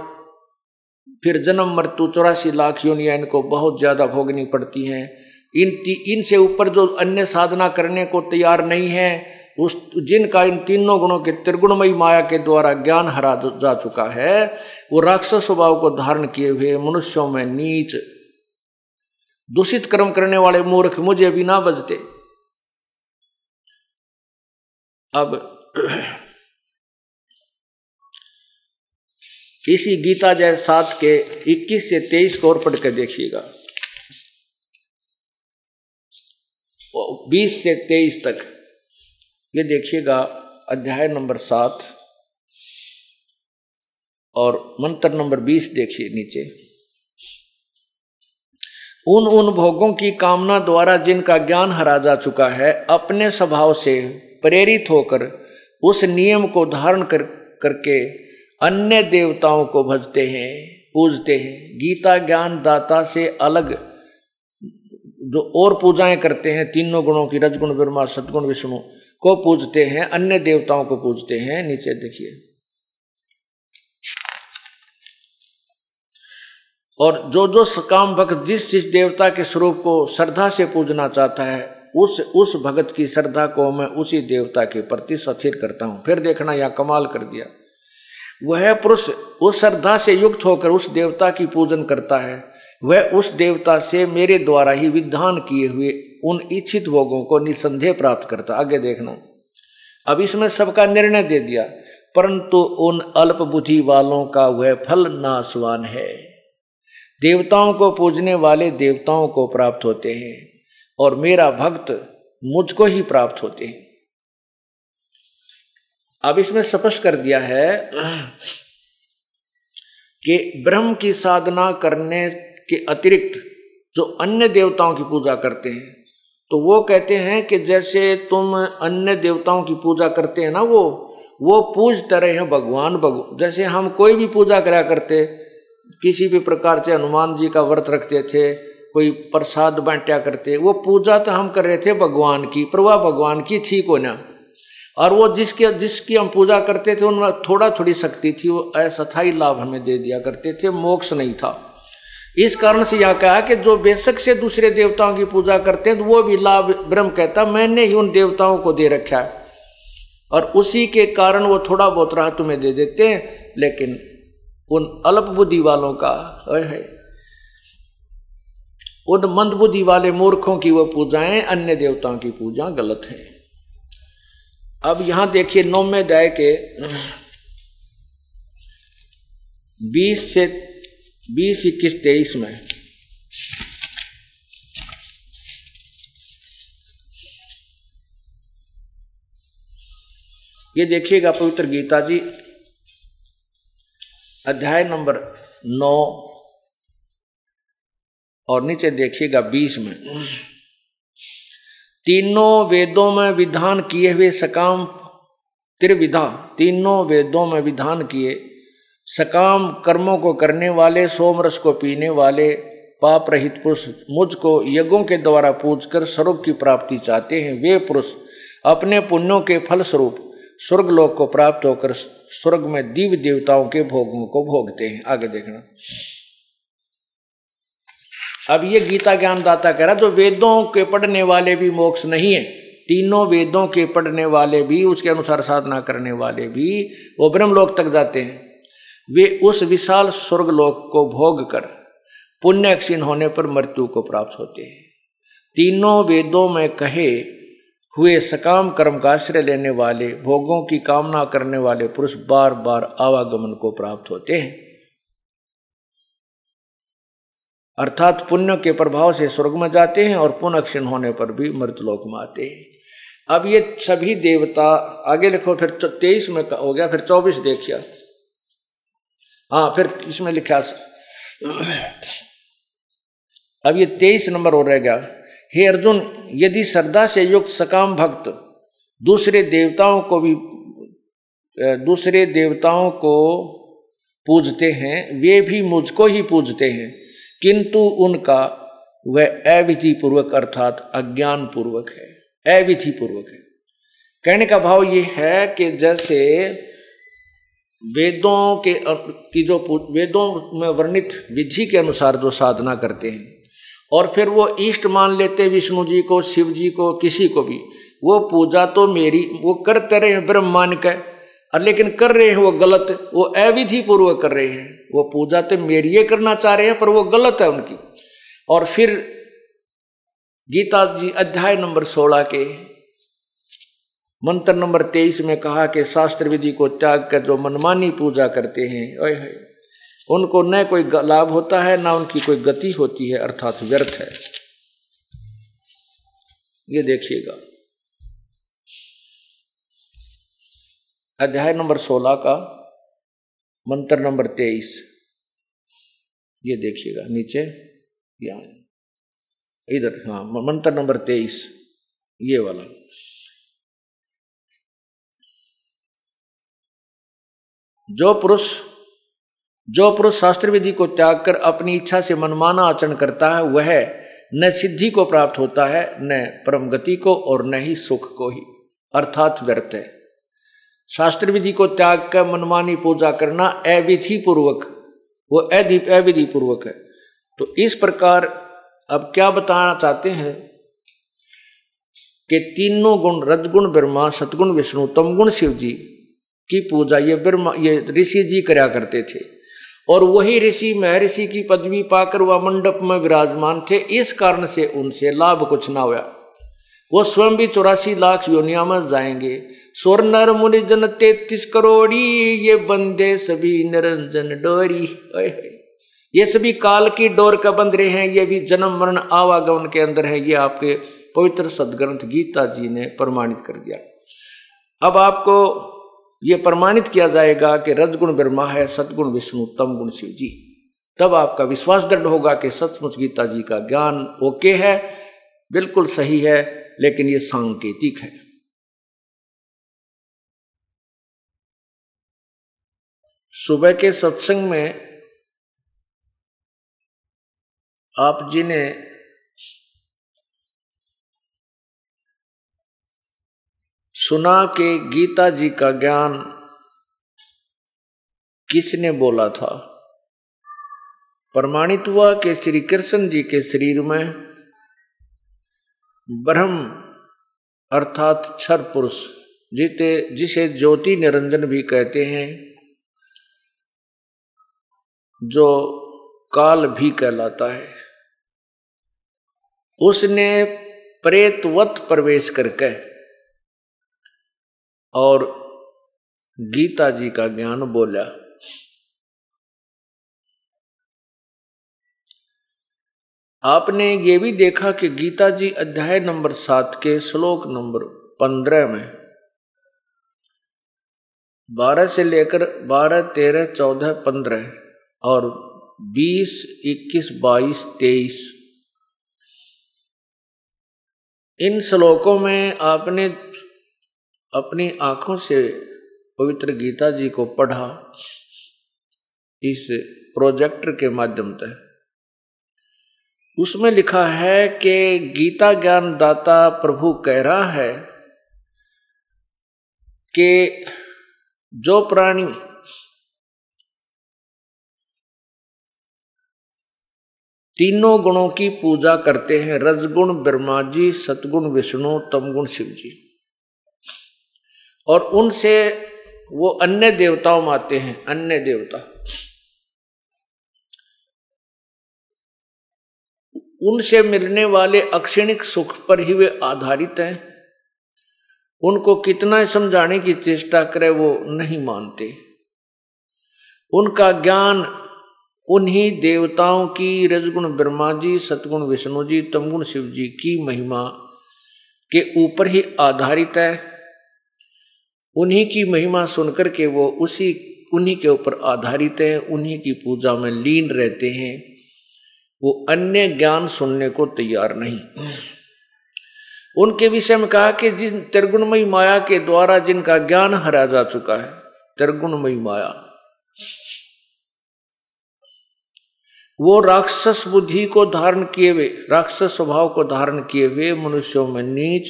फिर जन्म, मृत्यु, चौरासी लाख योनिया इनको बहुत ज़्यादा भोगनी पड़ती हैं। इन इनसे ऊपर जो अन्य साधना करने को तैयार नहीं है उस जिनका इन तीनों गुणों के त्रिगुणमयी माया के द्वारा ज्ञान हरा जा चुका है, वो राक्षस स्वभाव को धारण किए हुए मनुष्यों में नीच, दूषित कर्म करने वाले मूर्ख मुझे भी ना बजते। अब, इसी गीता जय सात के 21 से 23 को और कर देखिएगा। 20 से 23 तक। ये देखिएगा अध्याय नंबर सात और मंत्र नंबर 20 देखिए नीचे। उन उन भोगों की कामना द्वारा जिनका ज्ञान हरा जा चुका है, अपने स्वभाव से प्रेरित होकर उस नियम को धारण कर, करके अन्य देवताओं को भजते हैं, पूजते हैं। गीता ज्ञान दाता से अलग जो और पूजाएँ करते हैं, तीनों गुणों की, रजगुण, ब्रह्मा, सदगुण, विष्णु को पूजते हैं, अन्य देवताओं को पूजते हैं, नीचे देखिए। और जो जो सकाम भक्त जिस जिस देवता के स्वरूप को श्रद्धा से पूजना चाहता है, उस उस भगत की श्रद्धा को मैं उसी देवता के प्रति सथिर करता हूँ। फिर देखना, यह कमाल कर दिया। वह पुरुष उस श्रद्धा से युक्त होकर उस देवता की पूजन करता है। वह उस देवता से मेरे द्वारा ही विधान किए हुए उन इच्छित भोगों को निसंदेह प्राप्त करता। आगे देखना। अब इसमें सबका निर्णय दे दिया, परंतु उन अल्प बुद्धि वालों का वह फल नासवान है। देवताओं को पूजने वाले देवताओं को प्राप्त होते हैं, और मेरा भक्त मुझको ही प्राप्त होते हैं। अब इसमें स्पष्ट कर दिया है कि ब्रह्म की साधना करने के अतिरिक्त जो अन्य देवताओं की पूजा करते हैं तो वो कहते हैं कि जैसे तुम अन्य देवताओं की पूजा करते हैं ना वो वो पूजते रहे हैं भगवान भगवान जैसे हम कोई भी पूजा करा करते, किसी भी प्रकार से हनुमान जी का व्रत रखते थे, कोई प्रसाद बांटा करते, वो पूजा तो हम कर रहे थे भगवान की पर वह भगवान की थी को ना। और वो जिसके, जिसकी हम पूजा करते थे, उनमें थोड़ा थोड़ी शक्ति थी, वो अस्थाई लाभ हमें दे दिया करते थे, मोक्ष नहीं था। इस कारण से यह कहा कि जो बेशक से दूसरे देवताओं की पूजा करते हैं तो वो भी लाभ, ब्रह्म कहता, मैंने ही उन देवताओं को दे रखा है। और उसी के कारण वो थोड़ा बहुत राह तुम्हें दे देते हैं, लेकिन उन अल्प बुद्धि वालों का है उन मंदबुद्धि वाले मूर्खों की वह पूजाएँ अन्य देवताओं की पूजा गलत है। अब यहाँ देखिए नौवे अध्याय के बीस से बीस, इक्कीस, तेईस में। ये देखिएगा पवित्र गीता जी, अध्याय नंबर नौ, और नीचे देखिएगा बीस में। तीनों वेदों में विधान किए हुए सकाम त्रिविधा तीनों वेदों में विधान किए, सकाम कर्मों को करने वाले, सोमरस को पीने वाले, पाप रहित पुरुष मुझको यज्ञों के द्वारा पूज कर स्वरूप की प्राप्ति चाहते हैं। वे पुरुष अपने पुण्यों के फल स्वरूप स्वर्ग लोक को प्राप्त होकर स्वर्ग में दिव्य देवताओं के भोगों को भोगते हैं। आगे देखना। अब ये गीता ज्ञान दाता कह रहा जो वेदों के पढ़ने वाले भी मोक्ष नहीं है। तीनों वेदों के पढ़ने वाले भी, उसके अनुसार साधना करने वाले भी, वो ब्रह्मलोक तक जाते हैं। वे उस विशाल स्वर्गलोक को भोग कर पुण्य क्षीण होने पर मृत्यु को प्राप्त होते हैं। तीनों वेदों में कहे हुए सकाम कर्म का आश्रय लेने वाले, भोगों की कामना करने वाले पुरुष बार बार आवागमन को प्राप्त होते हैं। अर्थात पुण्य के प्रभाव से स्वर्ग में जाते हैं और पुण्य क्षीण होने पर भी मृतलोक में आते हैं। अब ये सभी देवता, आगे लिखो, फिर तेईस में हो गया, फिर चौबीस देखिए। हाँ फिर इसमें लिखा <clears throat> अब ये तेईस नंबर हो रह गया। हे अर्जुन, यदि श्रद्धा से युक्त सकाम भक्त दूसरे देवताओं को भी दूसरे देवताओं को पूजते हैं, वे भी मुझको ही पूजते हैं। किंतु उनका वह अविधि पूर्वक अर्थात अज्ञान पूर्वक है अविधि पूर्वक है। कहने का भाव ये है कि जैसे वेदों के की जो वेदों में वर्णित विधि के अनुसार जो साधना करते हैं, और फिर वो इष्ट मान लेते विष्णु जी को, शिव जी को, किसी को भी, वो पूजा तो मेरी, वो करते रहे ब्रह्मांड का और लेकिन कर रहे हैं वो गलत, वो अविधि पूर्वक कर रहे हैं। वो पूजा तो मेरी करना चाह रहे हैं, पर वो गलत है उनकी। और फिर गीता जी अध्याय नंबर सोलह के मंत्र नंबर तेईस में कहा कि शास्त्र विधि को त्याग कर जो मनमानी पूजा करते हैं उनको न कोई लाभ होता है, ना उनकी कोई गति होती है, अर्थात व्यर्थ है। ये देखिएगा। अध्याय नंबर सोलह का मंत्र नंबर तेईस। ये देखिएगा, नीचे, यहाँ। इधर हाँ मंत्र नंबर तेईस, ये वाला। जो पुरुष जो पुरुष शास्त्र विधि को त्याग कर अपनी इच्छा से मनमाना आचरण करता है, वह न सिद्धि को प्राप्त होता है, न परम गति को और न ही सुख को ही। अर्थात व्यर्थ है। शास्त्र विधि को त्याग कर मनमानी पूजा करना अविधि पूर्वक वो अविधि पूर्वक है। तो इस प्रकार अब क्या बताना चाहते हैं कि तीनों गुण, रजगुण, ब्रह्मा, सतगुण, विष्णु, तमगुण शिव जी की पूजा, ये ब्रह्मा, ये ऋषि जी कराया करते थे। और वही ऋषि, महर्षि की पदवी पाकर वह मंडप में विराजमान थे, इस कारण से उनसे लाभ कुछ ना हुआ वो स्वयं भी चौरासी लाख योनिया में जाएँगे। स्वर नर मुनि जन तैतीस करोड़ी, ये बंदे सभी निरंजन डोरी। ये सभी काल की डोर का बंद रहे हैं, ये भी जन्म मरण आवागमन के अंदर है, ये आपके पवित्र सदग्रंथ गीता जी ने प्रमाणित कर दिया। अब आपको ये प्रमाणित किया जाएगा कि रजगुण ब्रह्मा है, सदगुण विष्णु तम गुण शिव जी। तब आपका विश्वास दृढ़ होगा कि सचमुच गीता जी का ज्ञान ओके है, बिल्कुल सही है। लेकिन ये सांकेतिक है। सुबह के सत्संग में आप जी ने सुना के गीता जी का ज्ञान किसने बोला था? प्रमाणित हुआ कि श्री कृष्ण जी के शरीर में ब्रह्म अर्थात क्षर पुरुष, जीते जिसे ज्योति निरंजन भी कहते हैं, जो काल भी कहलाता है। उसने प्रेतवत प्रवेश करके और गीता जी का ज्ञान बोला आपने ये भी देखा कि गीता जी अध्याय नंबर सात के श्लोक नंबर पंद्रह में बारह से लेकर बारह, तेरह, चौदह, पंद्रह और बीस, इक्कीस, बाईस, तेईस, इन श्लोकों में आपने अपनी आँखों से पवित्र गीता जी को पढ़ा इस प्रोजेक्टर के माध्यम से। उसमें लिखा है कि गीता ज्ञान दाता प्रभु कह रहा है कि जो प्राणी तीनों गुणों की पूजा करते हैं, रजगुण, ब्रह्मा जी, सतगुण, विष्णु, तमगुण, शिव जी, और उनसे वो अन्य देवताओं में आते हैं, अन्य देवता। उनसे मिलने वाले अक्षणिक सुख पर ही वे आधारित हैं। उनको कितना समझाने की चेष्टा करे वो नहीं मानते। उनका ज्ञान उन्हीं देवताओं की रजगुण ब्रह्मा जी, सतगुण विष्णु जी, तमगुण शिव जी की महिमा के ऊपर ही आधारित है। उन्हीं की महिमा सुनकर के वो उसी, उन्हीं के ऊपर आधारित है, उन्हीं की पूजा में लीन रहते हैं। वो अन्य ज्ञान सुनने को तैयार नहीं। उनके विषय में कहा कि जिन त्रिगुणमयी माया के द्वारा जिनका ज्ञान हरा जा चुका है, त्रिगुणमयी माया। वो राक्षस बुद्धि को धारण किए हुए, राक्षस स्वभाव को धारण किए हुए मनुष्यों में नीच,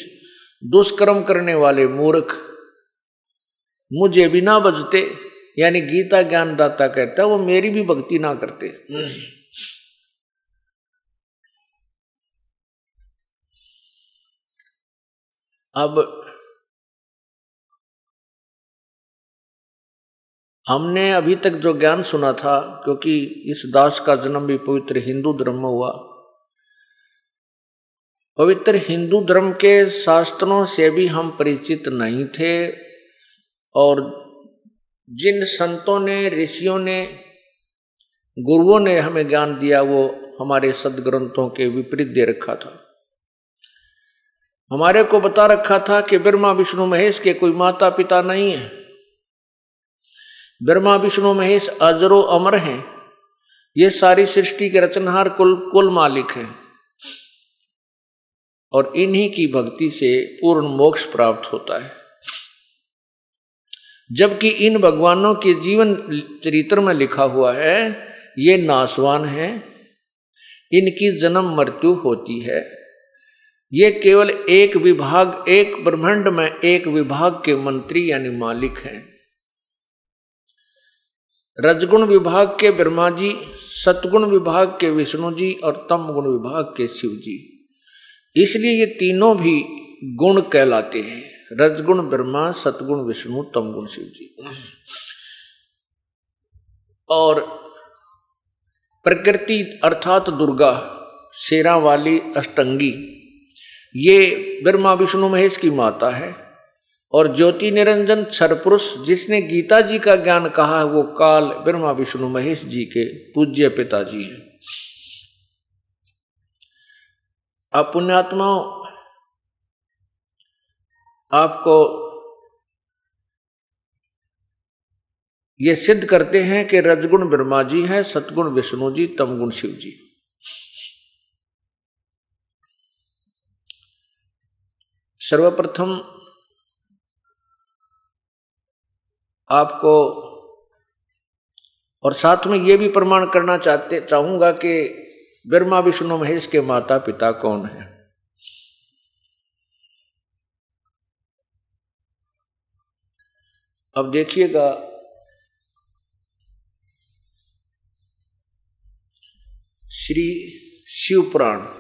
दुष्कर्म करने वाले मूर्ख, मुझे भी ना बजते, यानी गीता ज्ञानदाता कहता वो मेरी भी भक्ति ना करते। अब हमने अभी तक जो ज्ञान सुना था, क्योंकि इस दास का जन्म भी पवित्र हिंदू धर्म में हुआ। पवित्र हिंदू धर्म के शास्त्रों से भी हम परिचित नहीं थे, और जिन संतों ने, ऋषियों ने, गुरुओं ने हमें ज्ञान दिया, वो हमारे सदग्रंथों के विपरीत दे रखा था। हमारे को बता रखा था कि ब्रह्मा, विष्णु, महेश के कोई माता पिता नहीं है। ब्रह्मा, विष्णु, महेश अजरो अमर हैं। ये सारी सृष्टि के रचनहार कुल कुल मालिक हैं। और इन्हीं की भक्ति से पूर्ण मोक्ष प्राप्त होता है। जबकि इन भगवानों के जीवन चरित्र में लिखा हुआ है, ये नासवान है। इनकी जन्म मृत्यु होती है। ये केवल एक विभाग, एक ब्रह्मांड में एक विभाग के मंत्री यानी मालिक हैं। रजगुण विभाग के ब्रह्मा जी, सतगुण विभाग के विष्णु जी और तम गुण विभाग के शिव जी। इसलिए ये तीनों भी गुण कहलाते हैं। रजगुण ब्रह्मा, सतगुण विष्णु तम गुण शिव जी। और प्रकृति अर्थात दुर्गा शेरा वाली अष्टंगी ये ब्रह्मा विष्णु महेश की माता है। और ज्योति निरंजन पुरुष जिसने गीता जी का ज्ञान कहा है, वो काल ब्रह्मा विष्णु महेश जी के पूज्य पिताजी हैं। आप पुण्यात्मा आपको ये सिद्ध करते हैं कि रजगुण ब्रह्मा जी है, सतगुण विष्णु जी, तमगुण शिव जी। सर्वप्रथम आपको और साथ में ये भी प्रमाण करना चाहते, चाहूँगा कि ब्रह्मा, विष्णु, महेश के माता पिता कौन है? अब देखिएगा, श्री शिव पुराण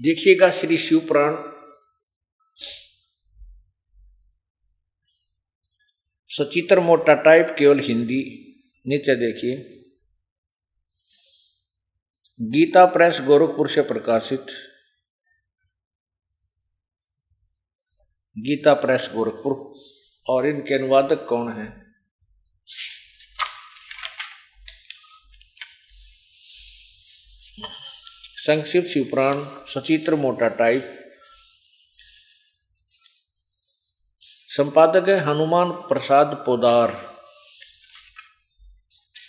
देखिएगा श्री शिव पुराण। सचित्र मोटा टाइप केवल हिंदी, नीचे देखिए। गीता प्रेस गोरखपुर से प्रकाशित। गीता प्रेस गोरखपुर। और इनके अनुवादक कौन है? संक्षिप्त शिवपुराण, सचित्र मोटा टाइप संपादक है हनुमान प्रसाद पोदार।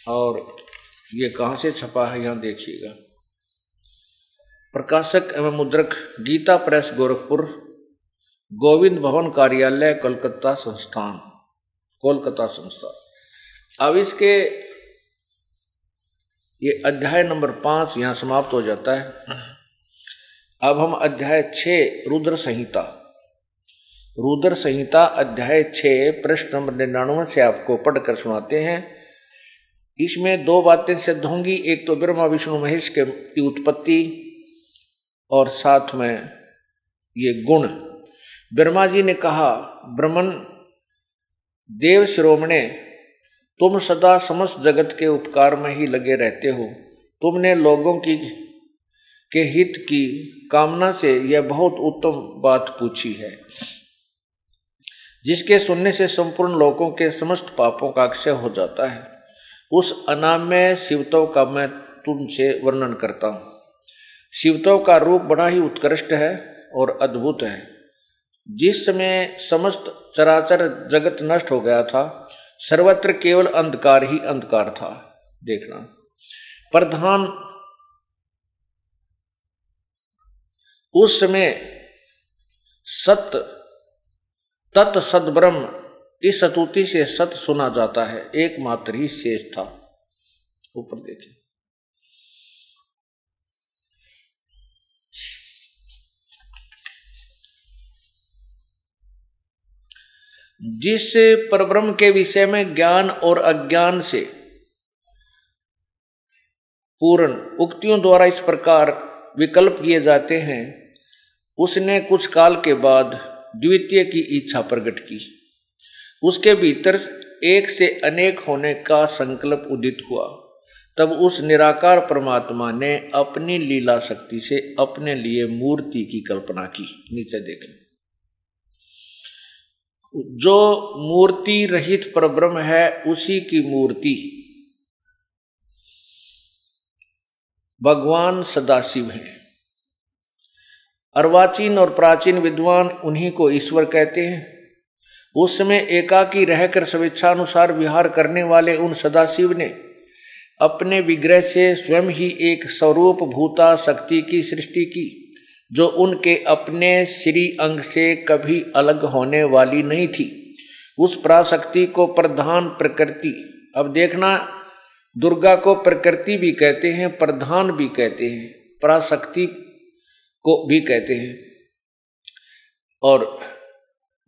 और ये कहाँ से छपा है, यहाँ देखिएगा। प्रकाशक एवं मुद्रक गीता प्रेस, गोरखपुर। गोविंद भवन कार्यालय, कोलकाता संस्थान। कोलकाता संस्थान। अब इसके ये अध्याय नंबर पाँच यहाँ समाप्त हो जाता है। अब हम अध्याय छ रुद्र संहिता। रुद्र संहिता अध्याय छ प्रश्न नंबर निन्यानवे से आपको पढ़कर सुनाते हैं। इसमें दो बातें सिद्ध होंगी, एक तो ब्रह्मा, विष्णु, महेश के की उत्पत्ति और साथ में ये गुण। ब्रह्मा जी ने कहा, ब्रह्मन देव शिरोमणे तुम सदा समस्त जगत के उपकार में ही लगे रहते हो। तुमने लोगों की के हित की कामना से यह बहुत उत्तम बात पूछी है, जिसके सुनने से संपूर्ण लोगों के समस्त पापों का अक्षय हो जाता है। उस अनाम्य शिवतव का मैं तुमसे वर्णन करता हूँ। शिवतव का रूप बड़ा ही उत्कृष्ट है और अद्भुत है। जिस समय समस्त चराचर जगत नष्ट हो गया था सर्वत्र केवल अंधकार ही अंधकार था, देखना। प्रधान उस समय सत्य तत् सदब्रह्म, इस अतुति से सत सुना जाता है, एकमात्र ही शेष था। ऊपर देखिए। जिस परब्रह्म के विषय में ज्ञान और अज्ञान से पूर्ण उक्तियों द्वारा इस प्रकार विकल्प किए जाते हैं, उसने कुछ काल के बाद द्वितीय की इच्छा प्रकट की। उसके भीतर एक से अनेक होने का संकल्प उदित हुआ। तब उस निराकार परमात्मा ने अपनी लीला शक्ति से अपने लिए मूर्ति की कल्पना की। नीचे देखें जो मूर्ति रहित परब्रह्म है, उसी की मूर्ति। भगवान सदाशिव हैं। अर्वाचीन और प्राचीन विद्वान उन्हीं को ईश्वर कहते हैं। उस समय एकाकी रहकर स्वेच्छानुसार विहार करने वाले उन सदाशिव ने अपने विग्रह से स्वयं ही एक स्वरूप भूता शक्ति की सृष्टि की। जो उनके अपने श्री अंग से कभी अलग होने वाली नहीं थी। उस प्राशक्ति को प्रधान प्रकृति, अब देखना, दुर्गा को प्रकृति भी कहते हैं, प्रधान भी कहते हैं, पराशक्ति को भी कहते हैं। और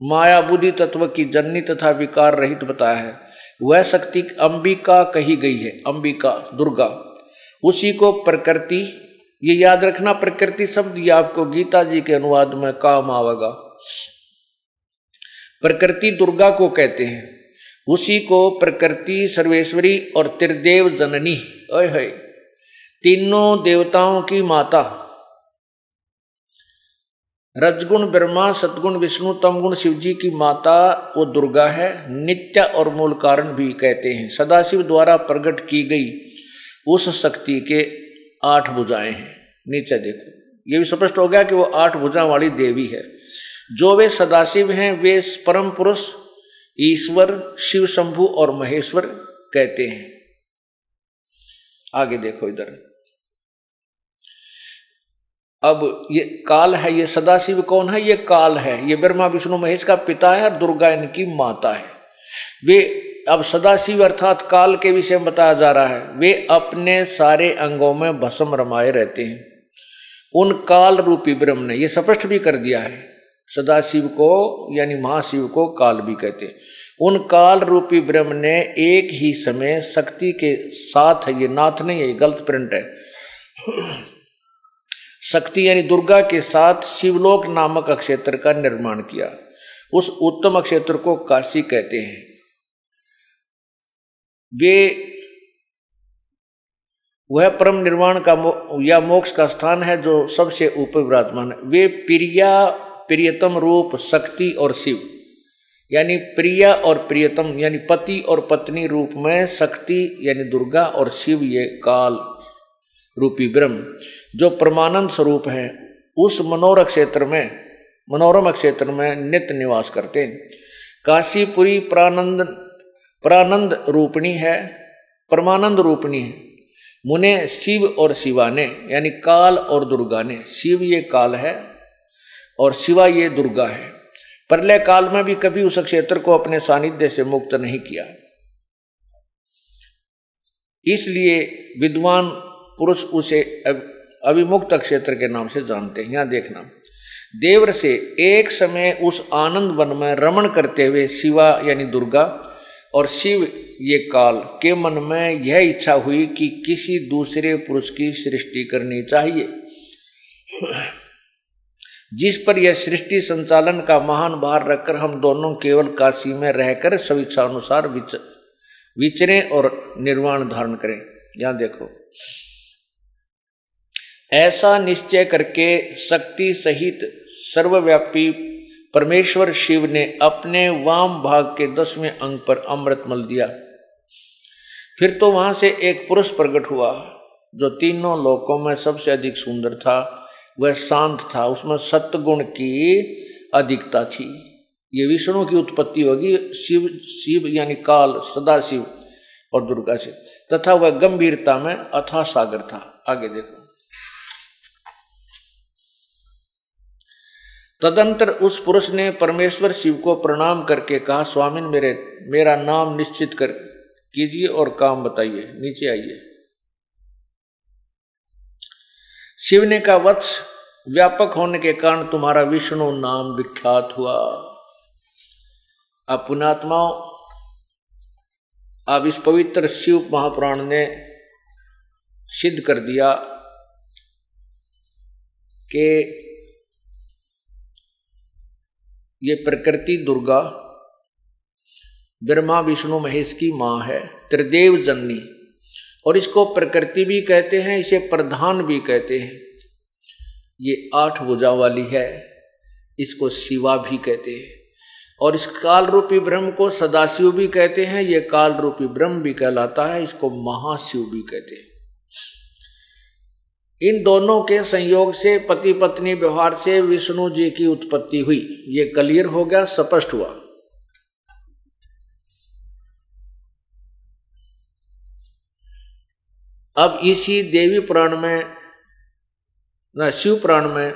माया बुद्धि तत्व की जननी तथा विकार रहित बताया है, वह शक्ति अंबिका कही गई है, अंबिका, दुर्गा, उसी को प्रकृति ये याद रखना प्रकृति शब्द ये आपको गीता जी के अनुवाद में काम आवेगा। प्रकृति दुर्गा को कहते हैं। उसी को प्रकृति, सर्वेश्वरी और त्रिदेव जननी। अय है तीनों देवताओं की माता। रजगुण, ब्रह्मा, सतगुण, विष्णु, तमगुण, शिवजी की माता, वो दुर्गा है। नित्य और मूल कारण भी कहते हैं। सदाशिव द्वारा प्रकट की गई उस शक्ति के आठ भुजाएँ हैं। नीचे देखो। ये भी स्पष्ट हो गया कि वो आठ भुजा वाली देवी है। जो वे सदाशिव हैं, वे परम पुरुष, ईश्वर, शिव शंभु और महेश्वर कहते हैं। आगे देखो इधर। अब ये काल है, ये सदाशिव कौन है? ये काल है। ये ब्रह्मा, विष्णु, महेश का पिता है और दुर्गा इनकी माता है। वे अब सदाशिव अर्थात काल के विषय में बताया जा रहा है, वे अपने सारे अंगों में भस्म रमाए रहते हैं। उन काल रूपी ब्रह्म ने यह स्पष्ट भी कर दिया है, सदाशिव को यानी महाशिव को काल भी कहते हैं। उन काल रूपी ब्रह्म ने एक ही समय शक्ति के साथ है ये नाथ नहीं है गलत प्रिंट है। शक्ति यानी दुर्गा के साथ शिवलोक नामक अक्षेत्र का निर्माण किया। उस उत्तम अक्षेत्र को काशी कहते हैं। वे वह परम निर्वाण का मो, या मोक्ष का स्थान है जो सबसे ऊपर विराजमान है। वे प्रिया प्रियतम रूप शक्ति और शिव। यानी प्रिया और प्रियतम यानी पति और पत्नी रूप में शक्ति यानी दुर्गा और शिव ये काल रूपी ब्रह्म जो परमानंद स्वरूप है उस मनोरम क्षेत्र में मनोरम क्षेत्र में नित्य निवास करते हैं। काशीपुरी प्रानंद प्रानंद रूपणी है, परमानंद रूपणी है। मुने शिव और शिवा ने, यानी काल और दुर्गा ने, शिव ये काल है और शिवा ये दुर्गा है। प्रलय काल में भी कभी उस क्षेत्र को अपने सानिध्य से मुक्त नहीं किया। इसलिए विद्वान पुरुष उसे अभिमुक्त क्षेत्र के नाम से जानते हैं। यहाँ देखना। देवर से एक समय उस आनंद वन में रमण करते हुए शिवा यानी दुर्गा और शिव ये काल के मन में यह इच्छा हुई कि किसी दूसरे पुरुष की सृष्टि करनी चाहिए। जिस पर यह सृष्टि संचालन का महान भार रखकर हम दोनों केवल काशी में रहकर स्वेच्छा अनुसार विच, विचरें और निर्वाण धारण करें। यहाँ देखो। ऐसा निश्चय करके शक्ति सहित सर्वव्यापी परमेश्वर शिव ने अपने वाम भाग के दसवें अंग पर अमृत मल दिया। फिर तो वहाँ से एक पुरुष प्रकट हुआ, जो तीनों लोकों में सबसे अधिक सुंदर था। वह शांत था, उसमें सत्गुण की अधिकता थी। ये विष्णु की उत्पत्ति होगी शिव शिव यानी काल, सदाशिव और दुर्गा से। तथा वह गंभीरता में अथा सागर था। आगे देखो। तदंतर उस पुरुष ने परमेश्वर शिव को प्रणाम करके कहा स्वामी मेरे, मेरा नाम निश्चित कर कीजिए और काम बताइए, नीचे आइए। शिव ने कहा, वत्स व्यापक होने के कारण तुम्हारा विष्णु नाम विख्यात हुआ। अब अब इस पवित्र शिव महापुराण ने सिद्ध कर दिया कि ये प्रकृति दुर्गा, ब्रह्मा, विष्णु, महेश की माँ है, त्रिदेव जननी। और इसको प्रकृति भी कहते हैं, इसे प्रधान भी कहते हैं। ये आठ भुजा वाली है, इसको शिवा भी कहते हैं। और इस काल रूपी ब्रह्म को सदाशिव भी कहते हैं, ये काल रूपी ब्रह्म भी कहलाता है, इसको महाशिव भी कहते हैं। इन दोनों के संयोग से पति पत्नी व्यवहार से विष्णु जी की उत्पत्ति हुई। ये क्लियर हो गया, स्पष्ट हुआ। अब इसी देवी पुराण में, न, शिव पुराण में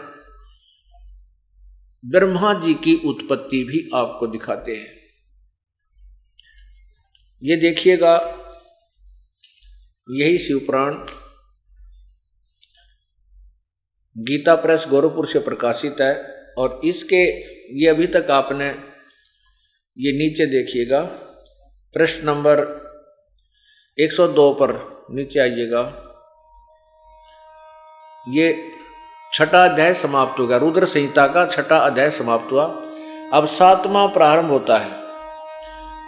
ब्रह्मा जी की उत्पत्ति भी आपको दिखाते हैं। ये देखिएगा, यही शिवपुराण गीता प्रेस गोरखपुर से प्रकाशित है और इसके, ये अभी तक आपने ये नीचे देखिएगा। प्रश्न नंबर 102 पर नीचे आइएगा। ये छठा अध्याय समाप्त होगा रुद्र संहिता का छठा अध्याय समाप्त हुआ। अब सातवां प्रारंभ होता है।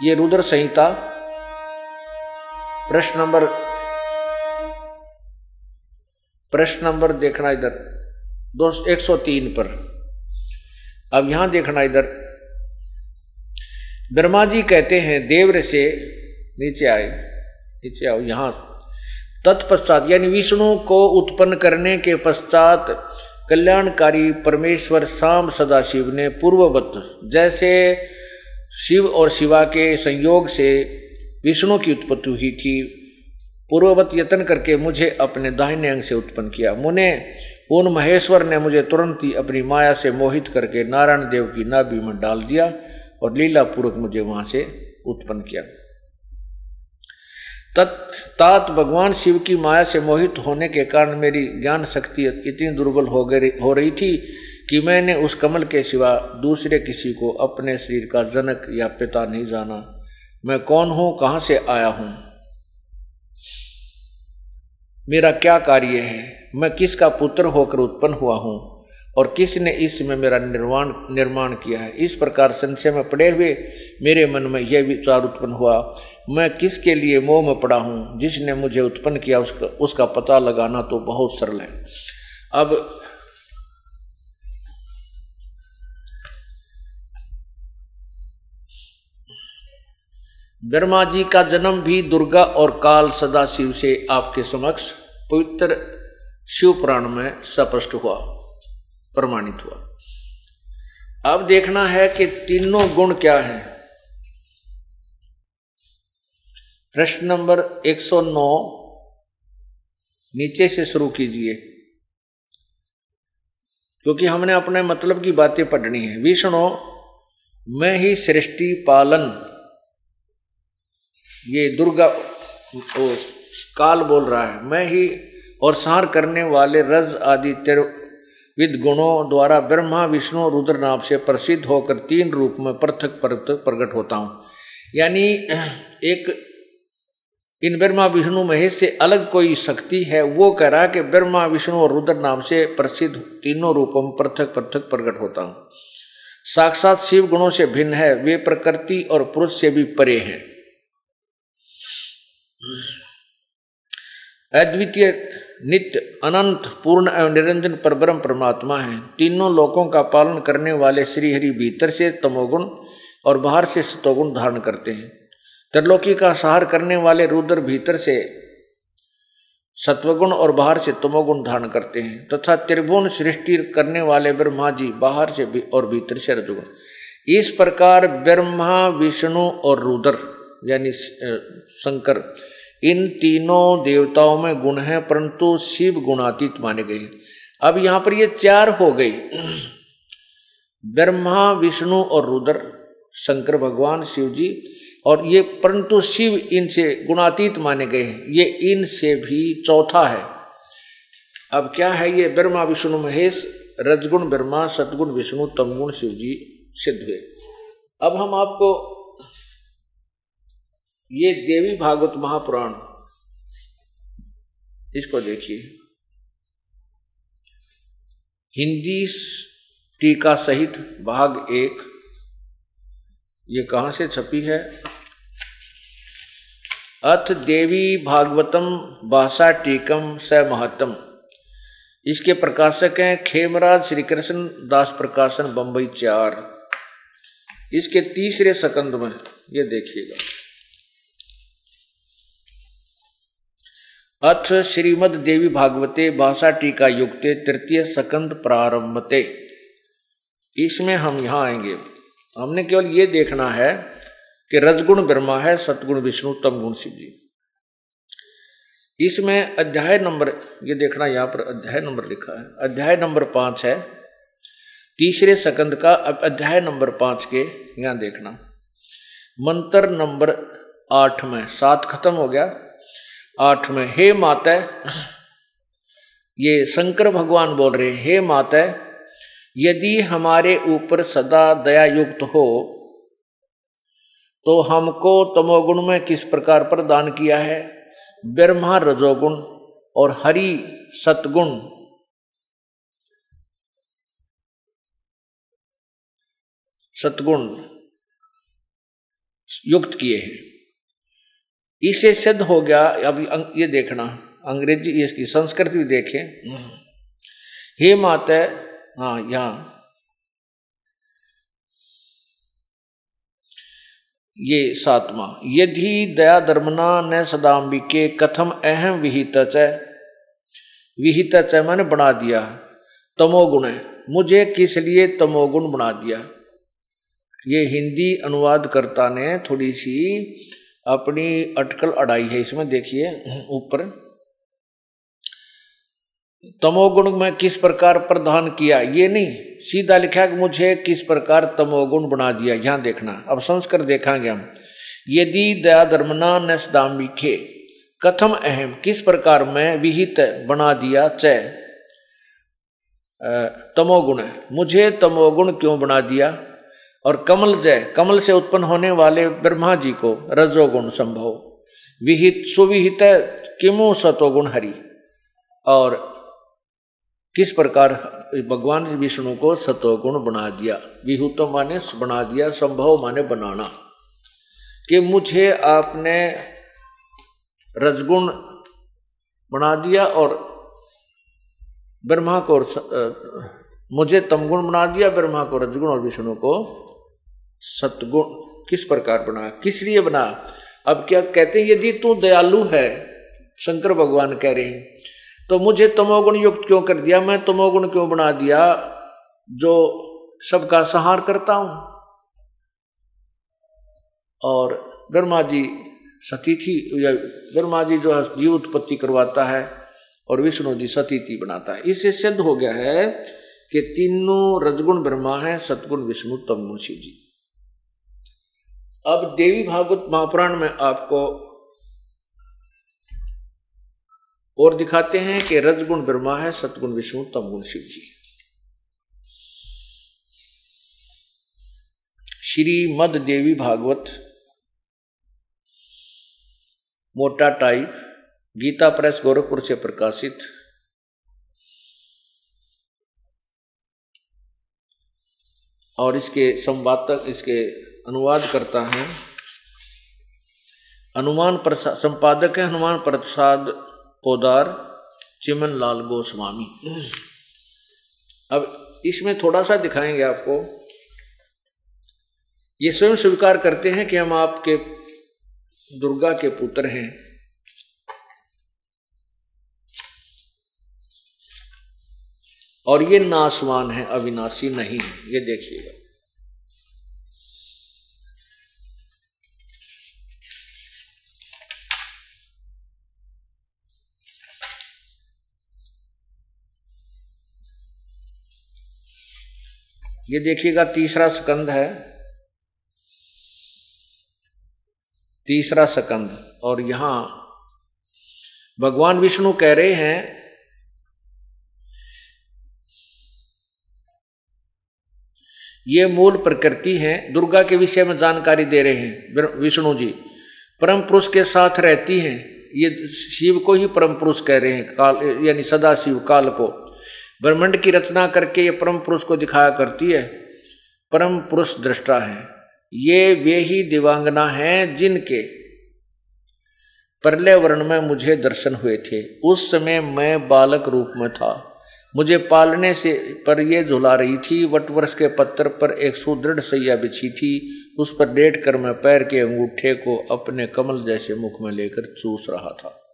ये रुद्र संहिता। प्रश्न नंबर प्रश्न नंबर देखना इधर। दो एक सौ तीन पर। अब यहाँ देखना इधर। ब्रह्मा जी कहते हैं देवर से नीचे आए, नीचे आओ, यहाँ। तत्पश्चात, यानी विष्णु को उत्पन्न करने के पश्चात कल्याणकारी परमेश्वर शाम सदाशिव ने पूर्ववत, जैसे शिव और शिवा के संयोग से विष्णु की उत्पत्ति हुई थी, पूर्ववत यत्न करके मुझे अपने दाहिने अंग से उत्पन्न किया। मुने उन महेश्वर ने मुझे तुरंत ही अपनी माया से मोहित करके नारायण देव की नाभि में डाल दिया और लीला पूर्वक मुझे वहाँ से उत्पन्न किया। तात भगवान शिव की माया से मोहित होने के कारण मेरी ज्ञान शक्ति इतनी दुर्बल हो गई, हो रही थी कि मैंने उस कमल के सिवा दूसरे किसी को अपने शरीर का जनक या पिता नहीं जाना। मैं कौन हूँ, कहाँ से आया हूँ? मेरा क्या कार्य है? मैं किसका पुत्र होकर उत्पन्न हुआ हूँ? और किसने इसमें मेरा निर्माण निर्माण किया है? इस प्रकार संशय में पड़े हुए मेरे मन में यह विचार उत्पन्न हुआ, मैं किसके लिए मोह में पड़ा हूँ? जिसने मुझे उत्पन्न किया, उसका उसका पता लगाना तो बहुत सरल है। अब ब्रह्मा जी का जन्म भी दुर्गा और काल सदाशिव से आपके समक्ष पवित्र शिव पुराण में स्पष्ट हुआ, प्रमाणित हुआ। अब देखना है कि तीनों गुण क्या हैं। प्रश्न नंबर 109 नीचे से शुरू कीजिए। क्योंकि हमने अपने मतलब की बातें पढ़नी है। विष्णु, मैं ही सृष्टि पालन ये दुर्गा ओ, काल बोल रहा है मैं ही और सार करने वाले रज आदि तिर विद गुणों द्वारा ब्रह्मा विष्णु रुद्र नाम से प्रसिद्ध होकर तीन रूप में पृथक पृथक प्रकट होता हूँ। यानी एक इन ब्रह्मा विष्णु महेश से अलग कोई शक्ति है वो कह रहा है कि ब्रह्मा विष्णु और रुद्र नाम से प्रसिद्ध तीनों रूपों में पृथक पृथक प्रकट होता हूँ। साक्षात शिव गुणों से भिन्न है वे प्रकृति और पुरुष से भी परे हैं। अद्वितीय, नित्य, अनंत, पूर्ण एवं निरंजन पर ब्रह्म परमात्मा है। तीनों लोकों का पालन करने वाले श्री हरि भीतर से तमोगुण और बाहर से सतोगुण धारण करते हैं। त्रिलोकी का सहार करने वाले रुद्र भीतर से सत्वगुण और बाहर से तमोगुण धारण करते हैं। तथा त्रिभुवन सृष्टि करने वाले ब्रह्मा जी बाहर से भी और भीतर से रजगुण। इस प्रकार ब्रह्मा, विष्णु और रुद्र यानी शंकर, इन तीनों देवताओं में गुण है, परंतु शिव गुणातीत माने गए अब यहाँ पर ये चार हो गई। ब्रह्मा, विष्णु और रुद्र, शंकर भगवान, शिव जी, और ये परंतु शिव इनसे गुणातीत माने गए हैं। ये इनसे भी चौथा है। अब क्या है ये ब्रह्मा, विष्णु, महेश, रजगुण ब्रह्मा सतगुण विष्णु, तमगुण, शिव जी, सिद्ध हुए। अब हम आपको ये देवी भागवत महापुराण, इसको देखिए। हिंदी टीका सहित भाग एक, ये कहाँ से छपी है? अथ देवी भागवतम भाषा टीकम स महत्तम इसके प्रकाशक हैं खेमराज श्री कृष्ण दास प्रकाशन बंबई चार। इसके तीसरे सकंद में, ये देखिएगा। अथ श्रीमद देवी भागवते भाषा टीका युक्ते तृतीय सकंद प्रारंभते। इसमें हम यहाँ आएँगे। हमने केवल ये देखना है कि रजगुण ब्रह्मा है, सतगुण विष्णु तम गुण शिव जी इसमें अध्याय नंबर, ये देखना यहाँ पर अध्याय नंबर लिखा है। अध्याय नंबर पाँच है। तीसरे सकंद का, अब अध्याय नंबर पाँच के यहाँ देखना। मंत्र नंबर आठ में, सात खत्म हो गया। आठ में, हे माता, ये शंकर भगवान बोल रहे हे माता, यदि हमारे ऊपर सदा दया युक्त हो तो हमको तमोगुण में किस प्रकार प्रदान किया है? ब्रह्मा रजोगुण और हरि सतगुण। सतगुण युक्त किए हैं। इसे सिद्ध हो गया अब ये देखना, अंग्रेज़ी इसकी, संस्कृत भी देखें। हे माता हाँ यहाँ। ये सातवा, यदि दया धर्मना न सदाम्बिके कथम अहम विहित विहित मैंने बना दिया, तमोगुण है। मुझे किस लिए तमोगुण बना दिया? ये हिंदी अनुवादकर्ता ने थोड़ी सी अपनी अटकल अड़ाई है, इसमें देखिए, ऊपर। तमोगुण में किस प्रकार प्रधान किया? ये नहीं, सीधा लिखा कि मुझे किस प्रकार तमोगुण बना दिया, यहाँ देखना। अब संस्कृत देखेंगे हम। यदि दया धर्मना नसदामिखे कथम अहम, किस प्रकार में विहित बना दिया च? तमोगुण। मुझे तमोगुण क्यों बना दिया? और कमल जय, कमल से उत्पन्न होने वाले ब्रह्मा जी को रजोगुण संभव। विहित, सुविहित किमो सतोगुण हरि। और किस प्रकार भगवान विष्णु को सतोगुण बना दिया? विहुत माने बना दिया, संभव माने बनाना। कि मुझे आपने रजगुण बना दिया और ब्रह्मा को, मुझे तमगुण बना दिया, ब्रह्मा को रजगुण और विष्णु को सतगुण किस प्रकार बना, किस लिए बना? अब क्या कहते हैं, यदि तू दयालु है, शंकर भगवान कह रहे हैं तो मुझे तमोगुण युक्त क्यों कर दिया? मैं तमोगुण क्यों बना दिया जो सबका सहार करता हूँ? और ब्रह्मा जी सतीथि, या ब्रह्मा जी जो है जीव उत्पत्ति करवाता है और विष्णु जी सतीथि बनाता है। इससे सिद्ध हो गया है कि तीनों रजगुण ब्रह्मा है, सतगुण विष्णु तमगुण शिव जी। अब देवी भागवत महापुराण में आपको और दिखाते हैं कि रजगुण ब्रह्मा है, सतगुण विष्णु, तमगुण शिव जी श्री मद देवी भागवत, मोटा टाइप गीता प्रेस, गोरखपुर से प्रकाशित। और इसके संवादक, इसके अनुवाद करता है। अनुमान प्रसाद संपादक है हनुमान प्रसाद पोदार चिमन लाल गोस्वामी। अब इसमें थोड़ा सा दिखाएँगे आपको। ये स्वयं स्वीकार करते हैं कि हम आपके दुर्गा के पुत्र हैं। और ये नासवान है, अविनाशी नहीं ये देखिएगा। ये देखिएगा तीसरा स्कंद है। तीसरा स्कंद और यहाँ भगवान विष्णु कह रहे हैं, ये मूल प्रकृति है, दुर्गा के विषय में जानकारी दे रहे हैं विष्णु जी। परम पुरुष के साथ रहती हैं, ये शिव को ही परम पुरुष कह रहे हैं, काल, यानी सदा शिव काल को। ब्रह्मंड की रचना करके ये परम पुरुष को दिखाया करती है। परम पुरुष दृष्टा है। ये वे ही दिवांगना हैं जिनके प्रलय वर्ण में मुझे दर्शन हुए थे। उस समय मैं बालक रूप में था। मुझे पालने से पर ये झुला रही थी। वटवर्ष के पत्थर पर एक सुदृढ़ सैया बिछी थी। उस पर लेट कर मैं पैर के अंगूठे को अपने कमल जैसे मुख में लेकर चूस रहा था।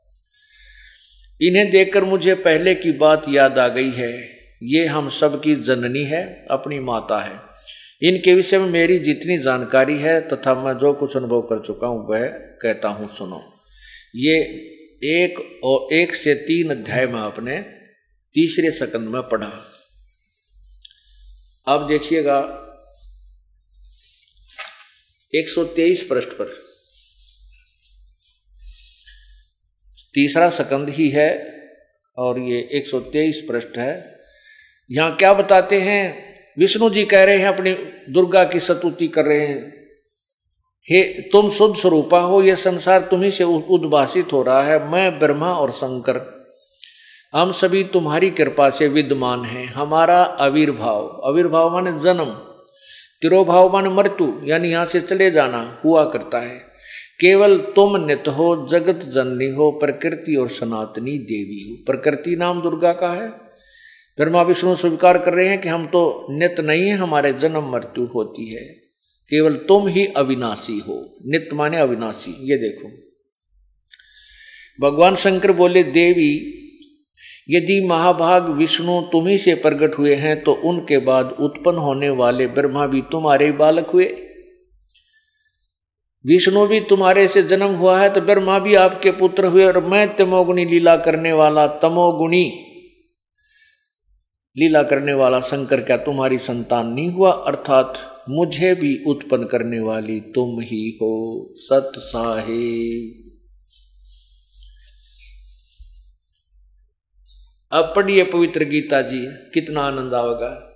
इन्हें देखकर मुझे पहले की बात याद आ गई है। ये हम सब की जननी है, अपनी माता है। इनके विषय में मेरी जितनी जानकारी है तथा मैं जो कुछ अनुभव कर चुका हूँ, वह कहता हूँ, सुनो। ये एक और एक से तीन अध्याय में आपने तीसरे सकंद में पढ़ा। अब देखिएगा 123 पृष्ठ पर। तीसरा सकंद ही है और ये 123 पृष्ठ है। यहाँ क्या बताते हैं? विष्णु जी कह रहे हैं, अपनी दुर्गा की सतुति कर रहे हैं। हे, तुम शुद्ध स्वरूपा हो यह संसार तुम्ही से उद्भाषित हो रहा है। मैं ब्रह्मा और शंकर, हम सभी तुम्हारी कृपा से विद्यमान हैं। हमारा आविर्भाव आविर्भाव माने जन्म, तिरोभाव माने मृत्यु, यानी यहाँ से चले जाना, हुआ करता है। केवल तुम नित हो, जगत जननी हो, प्रकृति और सनातनी देवी हो। प्रकृति नाम दुर्गा का है। ब्रह्मा विष्णु स्वीकार कर रहे हैं कि हम तो नित नहीं है, हमारे जन्म मृत्यु होती है। केवल तुम ही अविनाशी हो। नित्य माने अविनाशी। ये देखो। भगवान शंकर बोले, देवी, यदि महाभाग विष्णु तुम्ही से प्रकट हुए हैं तो उनके बाद उत्पन्न होने वाले ब्रह्मा भी तुम्हारे बालक हुए। विष्णु भी तुम्हारे से जन्म हुआ है तो ब्रह्मा भी आपके पुत्र हुए और मैं तमोगुणी लीला करने वाला तमोगुणी लीला करने वाला शंकर क्या तुम्हारी संतान नहीं हुआ? अर्थात मुझे भी उत्पन्न करने वाली तुम ही हो, सत साहेब अब पढ़िए पवित्र गीता जी, कितना आनंद आवेगा।